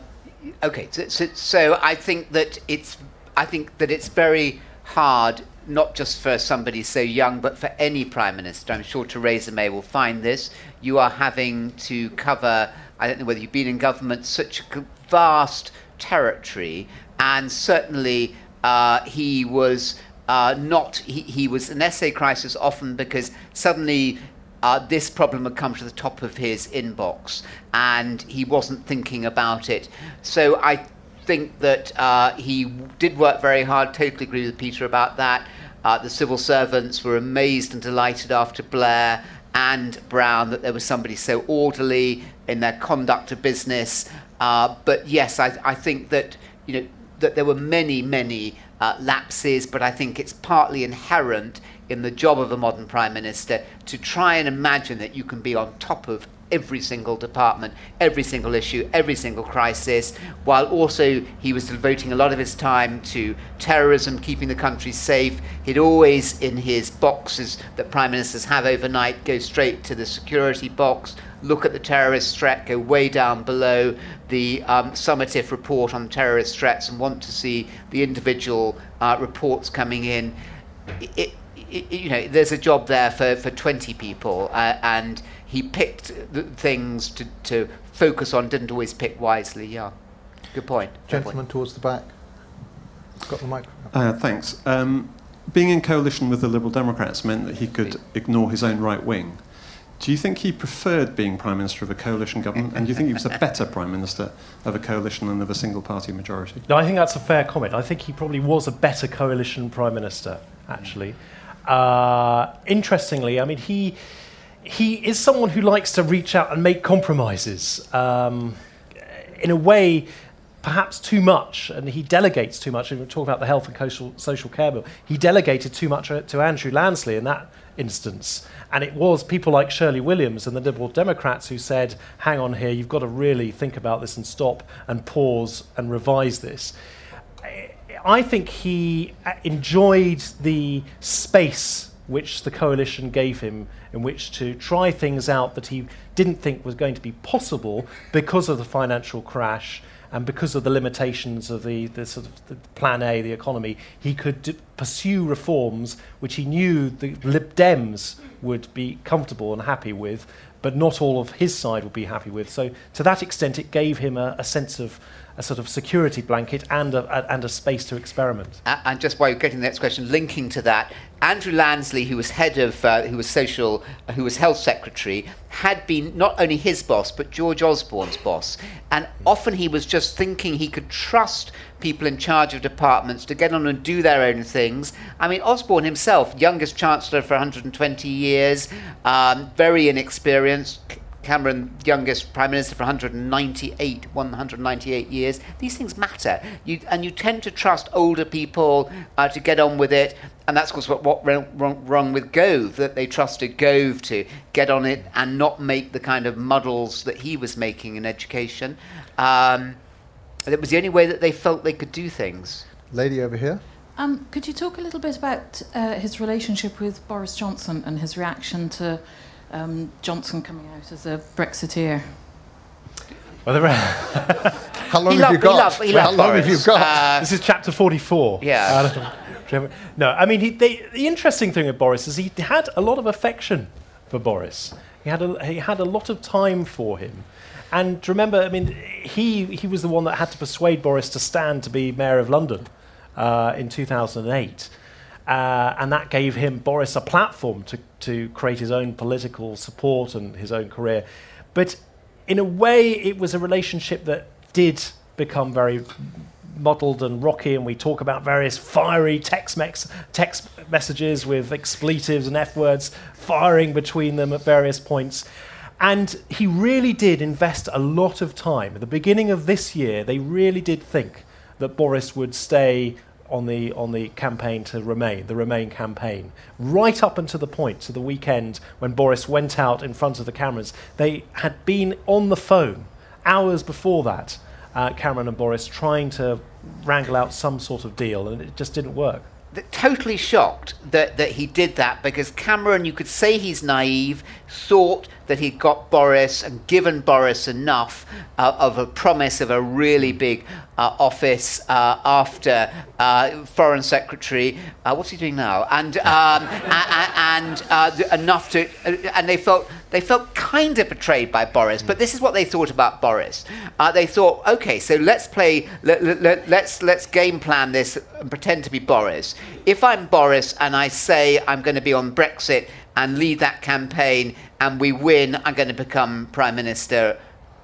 okay, so, so, so I think that it's I think that it's very hard not just for somebody so young, but for any prime minister. I'm sure Theresa May will find this. You are having to cover, I don't know whether you've been in government, such a vast territory and certainly uh, he was uh, not, he, he was an essay crisis often because suddenly uh, this problem had come to the top of his inbox and he wasn't thinking about it. So I think that uh, he did work very hard, totally agree with Peter about that. Uh, the civil servants were amazed and delighted after Blair and Brown that there was somebody so orderly in their conduct of business. Uh, but yes, I, I think that you know that there were many, many uh, lapses, but I think it's partly inherent in the job of a modern prime minister to try and imagine that you can be on top of every single department, every single issue, every single crisis, while also he was devoting a lot of his time to terrorism, keeping the country safe. He'd always, in his boxes that prime ministers have overnight, go straight to the security box, look at the terrorist threat, go way down below the um, summative report on terrorist threats, and want to see the individual uh, reports coming in. It, it, you know, there's a job there for, for 20 people, uh, and he picked things to, to focus on, didn't always pick wisely. Yeah, good point. Gentleman towards the back. Got the microphone. Uh, thanks. Um, being in coalition with the Liberal Democrats meant that he could ignore his own right wing. Do you think he preferred being Prime Minister of a coalition government? And do you think he was a better Prime Minister of a coalition than of a single party majority? No, I think that's a fair comment. I think he probably was a better coalition Prime Minister, actually. Uh, interestingly, I mean, he, he is someone who likes to reach out and make compromises. Um, in a way, perhaps too much, and he delegates too much. And we talk about the health and social, social care bill. He delegated too much to Andrew Lansley in that instance. And it was people like Shirley Williams and the Liberal Democrats who said, hang on here, you've got to really think about this and stop and pause and revise this. I think he uh, enjoyed the space which the coalition gave him in which to try things out that he didn't think was going to be possible because of the financial crash and because of the limitations of the, the sort of the plan A, the economy, he could pursue reforms which he knew the Lib Dems would be comfortable and happy with, but not all of his side would be happy with. So, to that extent, it gave him a, a sense of a sort of security blanket and a, a, and a space to experiment. And just while you're getting the next question, linking to that, Andrew Lansley, who was head of, uh, who was social, who was health secretary, had been not only his boss but George Osborne's boss, and often he was just thinking he could trust people in charge of departments to get on and do their own things. I mean, Osborne himself, youngest chancellor for 120 years, um, very inexperienced, Cameron, youngest prime minister for 198, 198 years. These things matter, you, and you tend to trust older people uh, to get on with it. And that's of course what, what went wrong, wrong with Gove, that they trusted Gove to get on it and not make the kind of muddles that he was making in education. Um, it was the only way that they felt they could do things. Lady over here. Um, could you talk a little bit about uh, his relationship with Boris Johnson and his reaction to um, Johnson coming out as a Brexiteer? Well, How long have you got? How long have you got? Uh, this is chapter 44. Yeah. Uh, no, I mean, he, they, the interesting thing with Boris is he had a lot of affection for Boris. He had a, he had a lot of time for him. And remember, I mean, he, he was the one that had to persuade Boris to stand to be mayor of London uh, in 2008. Uh, and that gave him, Boris, a platform to, to create his own political support and his own career. But in a way, it was a relationship that did become very muddled and rocky, and we talk about various fiery text, mex- text messages with expletives and F words firing between them at various points. And he really did invest a lot of time. At the beginning of this year, they really did think that Boris would stay on the on the campaign to Remain, the Remain campaign, right up until the point to the weekend when Boris went out in front of the cameras. They had been on the phone hours before that, uh, Cameron and Boris, trying to wrangle out some sort of deal, and it just didn't work totally shocked that, that he did that because Cameron, you could say he's naive, thought that he'd got Boris and given Boris enough uh, of a promise of a really big uh, office uh, after uh, Foreign Secretary. Uh, what's he doing now? And um, and, and uh, enough to, and they felt they felt kind of betrayed by Boris. But this is what they thought about Boris. Uh, they thought, okay, so let's play, let, let, let's let's game plan this and pretend to be Boris. If I'm Boris and I say I'm going to be on Brexit and lead that campaign and we win, I'm going to become Prime Minister.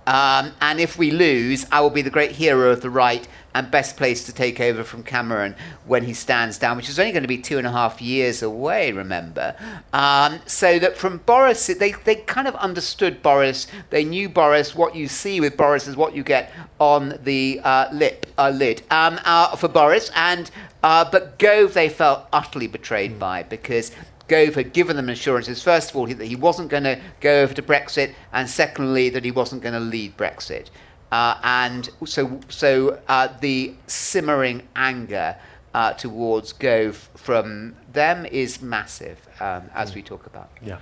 Um, and if we lose, I will be the great hero of the right and best place to take over from Cameron when he stands down, which is only going to be two and a half years away, remember. Um, so that from Boris, they, they kind of understood Boris. They knew Boris. What you see with Boris is what you get on the uh, lip uh, lid um, uh, for Boris. And uh, but Gove they felt utterly betrayed by because Gove had given them assurances, first of all, that he wasn't going to go over to Brexit, and secondly, that he wasn't going to lead Brexit. Uh, and so, so uh, the simmering anger uh, towards Gove from them is massive, um, as mm. we talk about. Yeah.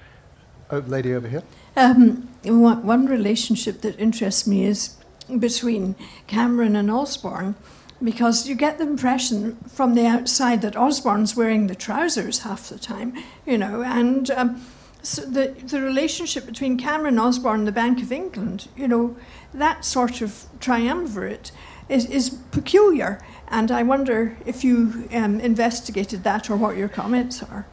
Oh, lady over here. Um, one, one relationship that interests me is between Cameron and Osborne because you get the impression from the outside that Osborne's wearing the trousers half the time, you know, and um, the, the relationship between Cameron Osborne and the Bank of England, you know, that sort of triumvirate is, is peculiar. And I wonder if you um, investigated that or what your comments are.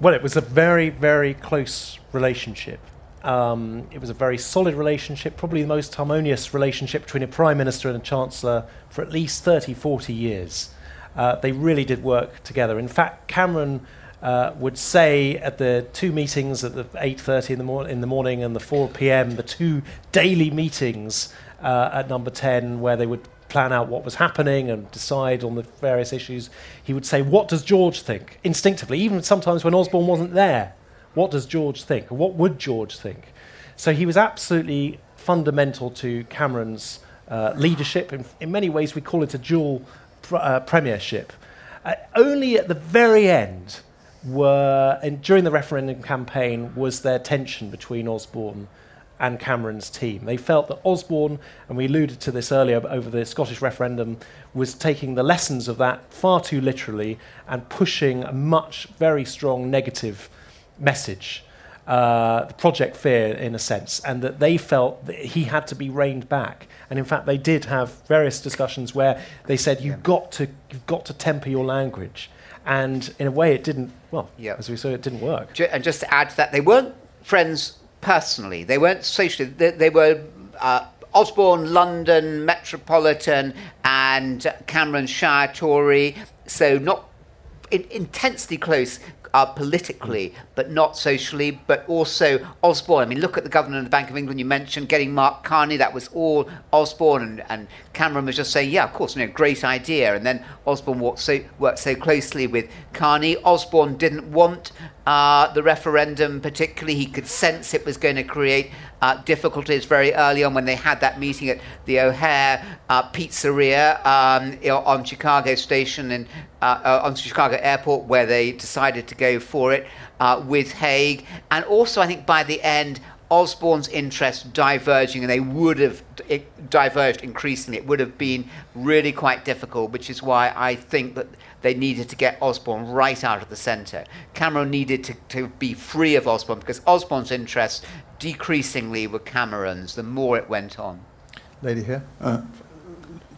Well, it was a very, very close relationship. Um, it was a very solid relationship, probably the most harmonious relationship between a Prime Minister and a Chancellor for at least 30, 40 years. Uh, they really did work together. In fact, Cameron uh, would say at the two meetings at the 8.30 in the, in the morning and the 4 p.m., the two daily meetings uh, at number 10 where they would plan out what was happening and decide on the various issues, he would say, What does George think? Instinctively, even sometimes when Osborne wasn't there. What does George think? What would George think? So he was absolutely fundamental to Cameron's uh, leadership. In, in, many ways, we call it a dual pr- uh, premiership. Uh, only at the very end were, and during the referendum campaign, was there tension between Osborne and Cameron's team. They felt that Osborne, and we alluded to this earlier over the Scottish referendum, was taking the lessons of that far too literally and pushing a much very strong negative message. Uh, Project Fear, in a sense, and that they felt that he had to be reined back. And in fact, they did have various discussions where they said, "You've yeah. got to, you've got to temper your language." And in a way, it didn't. Well, yeah. as we saw, it didn't work. And just to add to that, they weren't friends personally. They weren't socially. They, they were uh, Osborne, London, Metropolitan, and Cameron Shire Tory. So not in, intensely close uh, politically, but not socially, but also Osborne. I mean, look at the governor of the Bank of England you mentioned, getting Mark Carney, that was all Osborne, and, and Cameron was just saying, yeah, of course, you know, great idea. And then Osborne worked so, worked so closely with Carney. Osborne didn't want uh, the referendum particularly. He could sense it was going to create uh, difficulties very early on when they had that meeting at the O'Hare uh, Pizzeria um, on Chicago Station and uh, uh, on Chicago Airport, where they decided to go for it uh, with Hague. And also, I think by the end, Osborne's interests diverging, and they would have diverged increasingly. It would have been really quite difficult, which is why I think that they needed to get Osborne right out of the centre. Cameron needed to, to be free of Osborne because Osborne's interests decreasingly were Cameron's the more it went on. Lady here. Uh,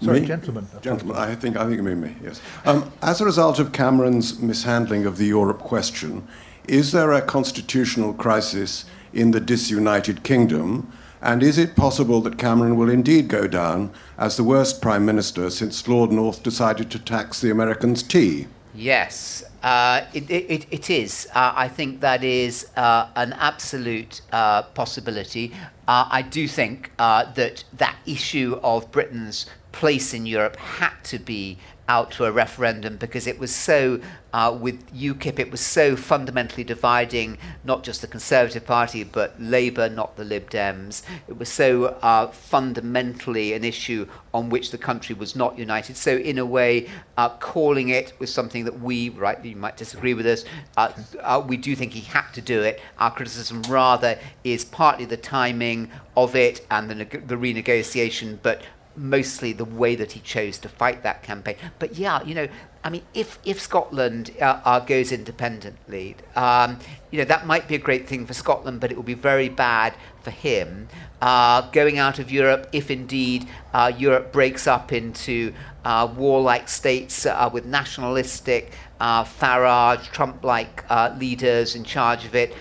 Sorry, me? gentlemen. Gentlemen, I think I think it may me. Yes. Um, as a result of Cameron's mishandling of the Europe question, is there a constitutional crisis in the disunited kingdom? And is it possible that Cameron will indeed go down as the worst prime minister since Lord North decided to tax the Americans' tea? Yes, uh, it, it, it is. Uh, I think that is uh, an absolute uh, possibility. Uh, I do think uh, that that issue of Britain's place in Europe had to be out to a referendum because it was so, uh, with UKIP, it was so fundamentally dividing not just the Conservative Party but Labour, not the Lib Dems. It was so uh, fundamentally an issue on which the country was not united. So, in a way, uh, calling it was something that we, right, you might disagree with us, uh, uh, we do think he had to do it. Our criticism rather is partly the timing of it and the, the renegotiation, but mostly the way that he chose to fight that campaign. But yeah, you know, I mean, if if Scotland uh, uh, goes independently, um, you know, that might be a great thing for Scotland, but it will be very bad for him. Uh, going out of Europe, if indeed uh, Europe breaks up into uh, warlike states uh, with nationalistic Farage, Trump-like leaders in charge of it,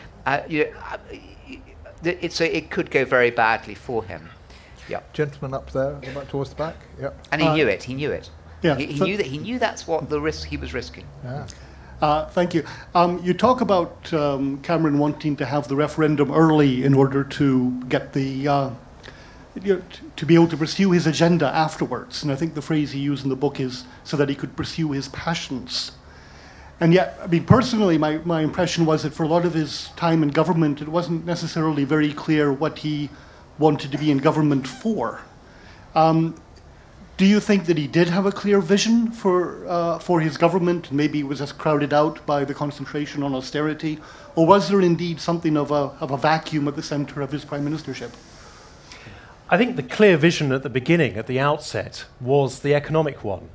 you know, it could go very badly for him. Yep. Gentleman up there, back towards the back. Yep. And he uh, knew it. He knew it. Yeah. He, he knew that. He knew that's what the risk he was risking. Yeah. Uh, thank you. Um, you talk about um, Cameron wanting to have the referendum early in order to get the uh, you know, t- to be able to pursue his agenda afterwards. And I think the phrase he used in the book is so that he could pursue his passions. And yet, I mean, personally, my, my impression was that for a lot of his time in government, it wasn't necessarily very clear what he wanted to be in government for. Um, do you think that he did have a clear vision for, uh, for his government? Maybe was just crowded out by the concentration on austerity? Or was there indeed something of a, of a vacuum at the center of his prime ministership? I think the clear vision at the beginning, at the outset, was the economic one.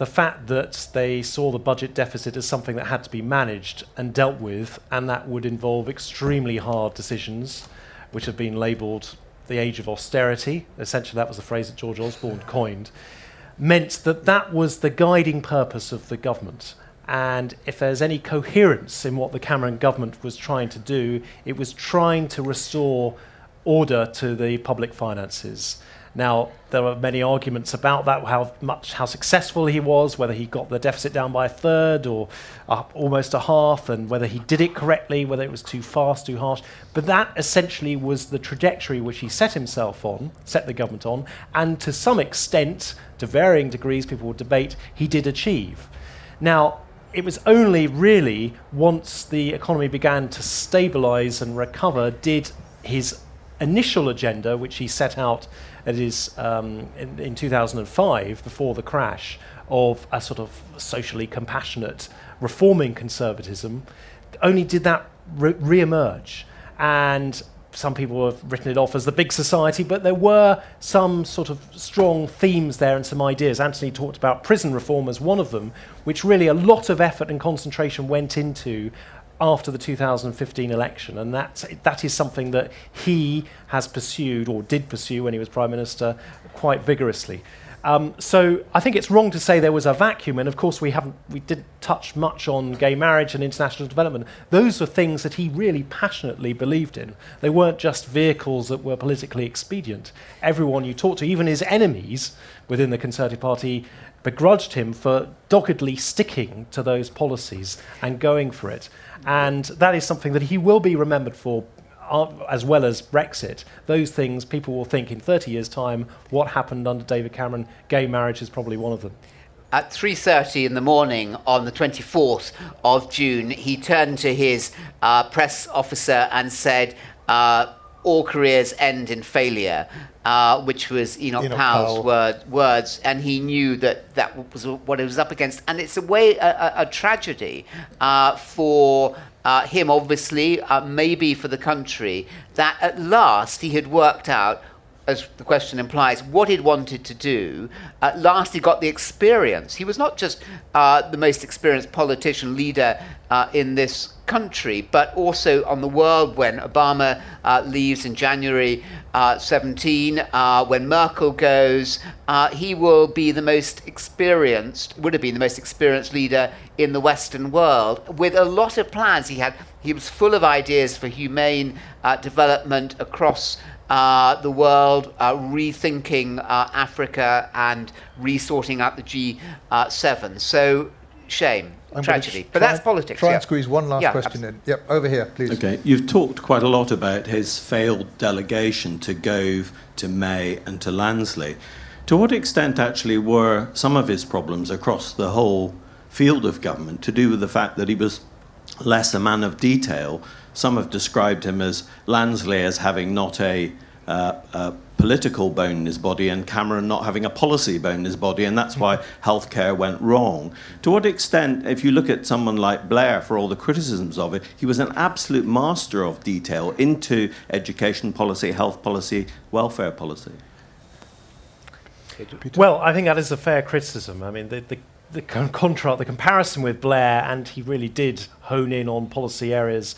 the fact that they saw the budget deficit as something that had to be managed and dealt with, and that would involve extremely hard decisions, which have been labelled the age of austerity. Essentially, that was the phrase that George Osborne coined. Meant that that was the guiding purpose of the government. And if there's any coherence in what the Cameron government was trying to do, it was trying to restore order to the public finances. Now, there are many arguments about that, how much, how successful he was, whether he got the deficit down by a third or almost a half, and whether he did it correctly, whether it was too fast, too harsh. But that essentially was the trajectory which he set himself on, set the government on, and to some extent, to varying degrees, people would debate, he did achieve. Now, it was only really once the economy began to stabilize and recover did his initial agenda, which he set out at his, um, in, in 2005, before the crash, of a sort of socially compassionate reforming conservatism, only did that re emerge. And some people have written it off as the big society, but there were some sort of strong themes there and some ideas. Anthony talked about prison reform as one of them, which really a lot of effort and concentration went into after the 2015 election, and that that is something that he has pursued or did pursue when he was prime minister quite vigorously. Um, so I think it's wrong to say there was a vacuum, and of course we haven't we didn't touch much on gay marriage and international development. Those were things that he really passionately believed in. They weren't just vehicles that were politically expedient. Everyone you talk to, even his enemies within the Conservative Party, begrudged him for doggedly sticking to those policies and going for it. And that is something that he will be remembered for uh, as well as Brexit, those things people will think in 30 years' time, what happened under David Cameron? Gay marriage is probably one of them. At 3:30 in the morning on the 24th of June, he turned to his uh, press officer and said, uh, "All careers end in failure." Uh, which was Enoch, Enoch Powell's Powell. word, words, and he knew that that was what he was up against. And it's a way a, a, tragedy uh, for uh, him, obviously, uh, maybe for the country, that at last he had worked out, as the question implies, what he'd wanted to do. At last he got the experience. He was not just uh, the most experienced politician, leader uh, in this country, but also on the world when Obama uh, leaves in January uh, 17, uh, when Merkel goes, uh, he will be the most experienced, would have been the most experienced leader in the Western world, with a lot of plans. He had, he was full of ideas for humane uh, development across uh, the world, uh, rethinking uh, Africa and resorting out the G7. so, shame. I'm tragedy. But that's politics. Try yeah. and squeeze one last yeah, question absolutely. in. Yep, over here, please. Okay, you've talked quite a lot about his failed delegation to Gove, to May, and to Lansley. To what extent actually were some of his problems across the whole field of government to do with the fact that he was less a man of detail? Some have described him as Lansley as having not a, uh, a political bone in his body and Cameron not having a policy bone in his body, and that's why healthcare went wrong. To what extent, if you look at someone like Blair, for all the criticisms of it, he was an absolute master of detail into education policy, health policy, welfare policy. Well, I think that is a fair criticism. I mean, the, the, the contrast, the comparison with Blair, and he really did hone in on policy areas,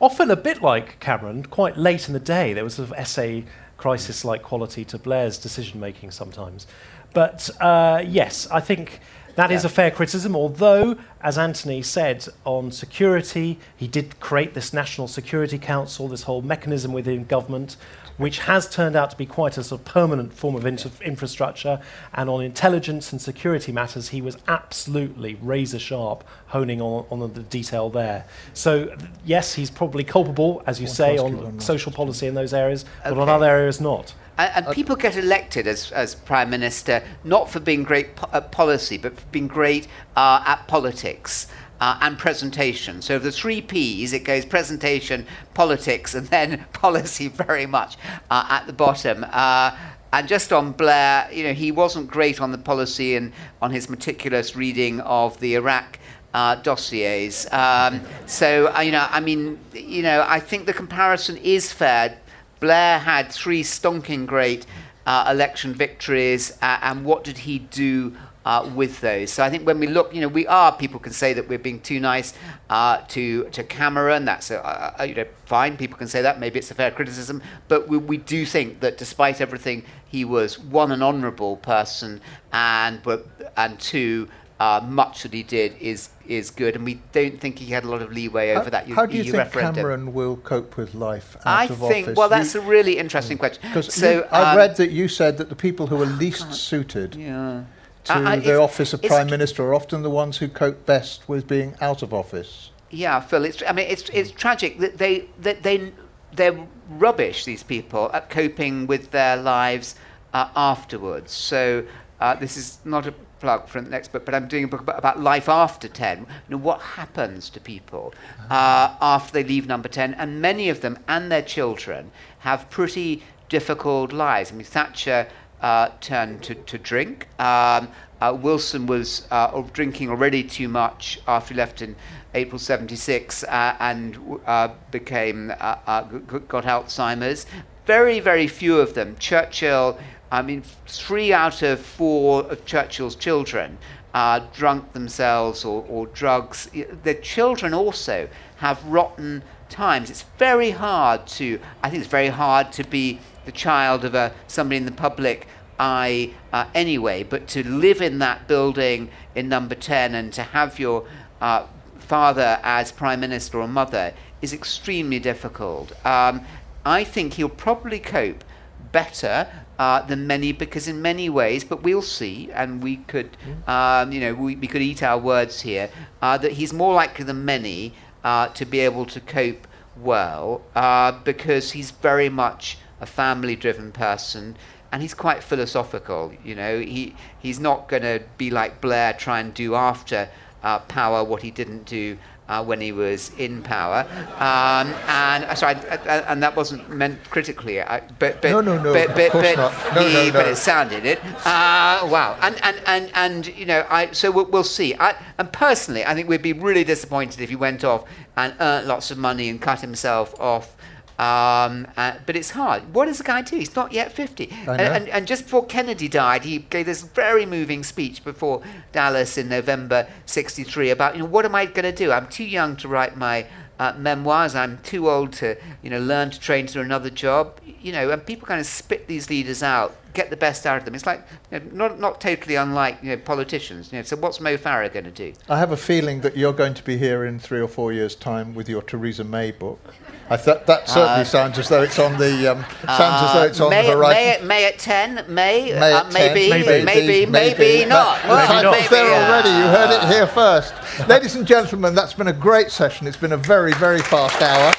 often a bit like Cameron, quite late in the day. There was an sort of essay crisis like quality to Blair's decision making sometimes. But uh, yes, I think that yeah. is a fair criticism, although, as Anthony said on security, he did create this National Security Council, this whole mechanism within government, which has turned out to be quite a sort of permanent form of infrastructure. And on intelligence and security matters, he was absolutely razor sharp, honing on, on the detail there. So, yes, he's probably culpable, as you say, on social policy in those areas, okay. but on other areas, not. And, and, people get elected as, as prime minister not for being great po- at policy, but for being great uh, at politics. Uh, and presentation. So the three P's, it goes presentation, politics, and then policy very much uh, at the bottom. Uh, and just on Blair, you know, he wasn't great on the policy and on his meticulous reading of the Iraq uh, dossiers. Um, so, uh, you know, I mean, you know, I think the comparison is fair. Blair had three stonking great uh, election victories, and what did he do uh, with those. So I think when we look, you know, we are, people can say that we're being too nice uh, to, to Cameron. That's, a, a, you know, fine. People can say that. Maybe it's a fair criticism. But we, we do think that despite everything, he was, one, an honourable person, and, but, and two, uh, much that he did is is good, and we don't think he had a lot of leeway over how, that. How do you EU think referendum. Cameron will cope with life out I of think. office? Well, that's you, a really interesting question. Because so I um, read that you said that the people who are least suited yeah. To I, the office of prime minister are often the ones who cope best with being out of office. Yeah, Phil. It's. I mean, it's it's tragic that they that they they're rubbish. These people at coping with their lives uh, afterwards. So. Uh, this is not a plug for the next book, but I'm doing a book about, about life after 10. You know, what happens to people uh, after they leave number 10? And many of them and their children have pretty difficult lives. I mean, Thatcher uh, turned to, to drink. Um, uh, Wilson was uh, drinking already too much after he left in April 76 uh, and uh, became, got Alzheimer's. Very, very few of them. Churchill I mean, three out of four of Churchill's children uh, drunk themselves or, or drugs. The children also have rotten times. It's very hard to, I think it's very hard to be the child of a, somebody in the public eye uh, anyway, but to live in that building in number 10 and to have your uh, father as prime minister or mother is extremely difficult. Um, I think he'll probably cope better uh, than many because in many ways, but we'll see, and we could, um, you know, we, we could eat our words here, uh, that he's more likely than many uh, to be able to cope well uh, because he's very much a family-driven person and he's quite philosophical. You know, he he's not going to be like Blair, try and do after uh, power what he didn't do uh, when he was in power, um, and uh, sorry, and that wasn't meant critically. I, but but no, no, no, but, but, but, no, he, no, no. but it sounded it. Uh, wow, and and and and you know, I so we'll, we'll see. I, and personally, I think we'd be really disappointed if he went off and earned lots of money and cut himself off um, uh, but it's hard. What does the guy do? He's not yet 50. And, and, and, just before Kennedy died, he gave this very moving speech before Dallas in November 63 about, you know, what am I going to do? I'm too young to write my uh, memoirs. I'm too old to, you know, learn to train to another job. You know, and people kind of spit these leaders out, get the best out of them. It's like you know, not not totally unlike you know politicians. You know, so what's Mo Farah going to do? I have a feeling that you're going to be here in three or four years' time with your Theresa May book. I thought that certainly uh, sounds as though it's on the um, sounds as though it's on May, the horizon. May, May at ten, May, May uh, maybe, 10, maybe, maybe, maybe, maybe, not. The Well, maybe, there uh, already. You heard it here first, ladies and gentlemen. That's been a great session. It's been a very, very fast hour.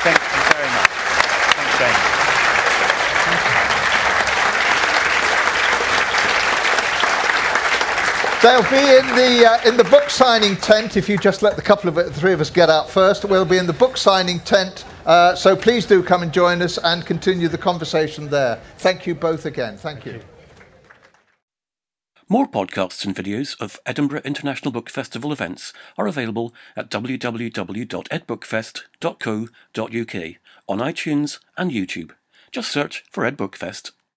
Thank you very much. Thanks very much. They'll be in the uh, in the book signing tent. If you just let the couple of the three of us get out first, we'll be in the book signing tent. Uh, so please do come and join us and continue the conversation there. Thank you both again. Thank, Thank you. you. More podcasts and videos of Edinburgh International Book Festival events are available at www.edbookfest.co.uk on iTunes and YouTube. Just search for Ed Book Fest.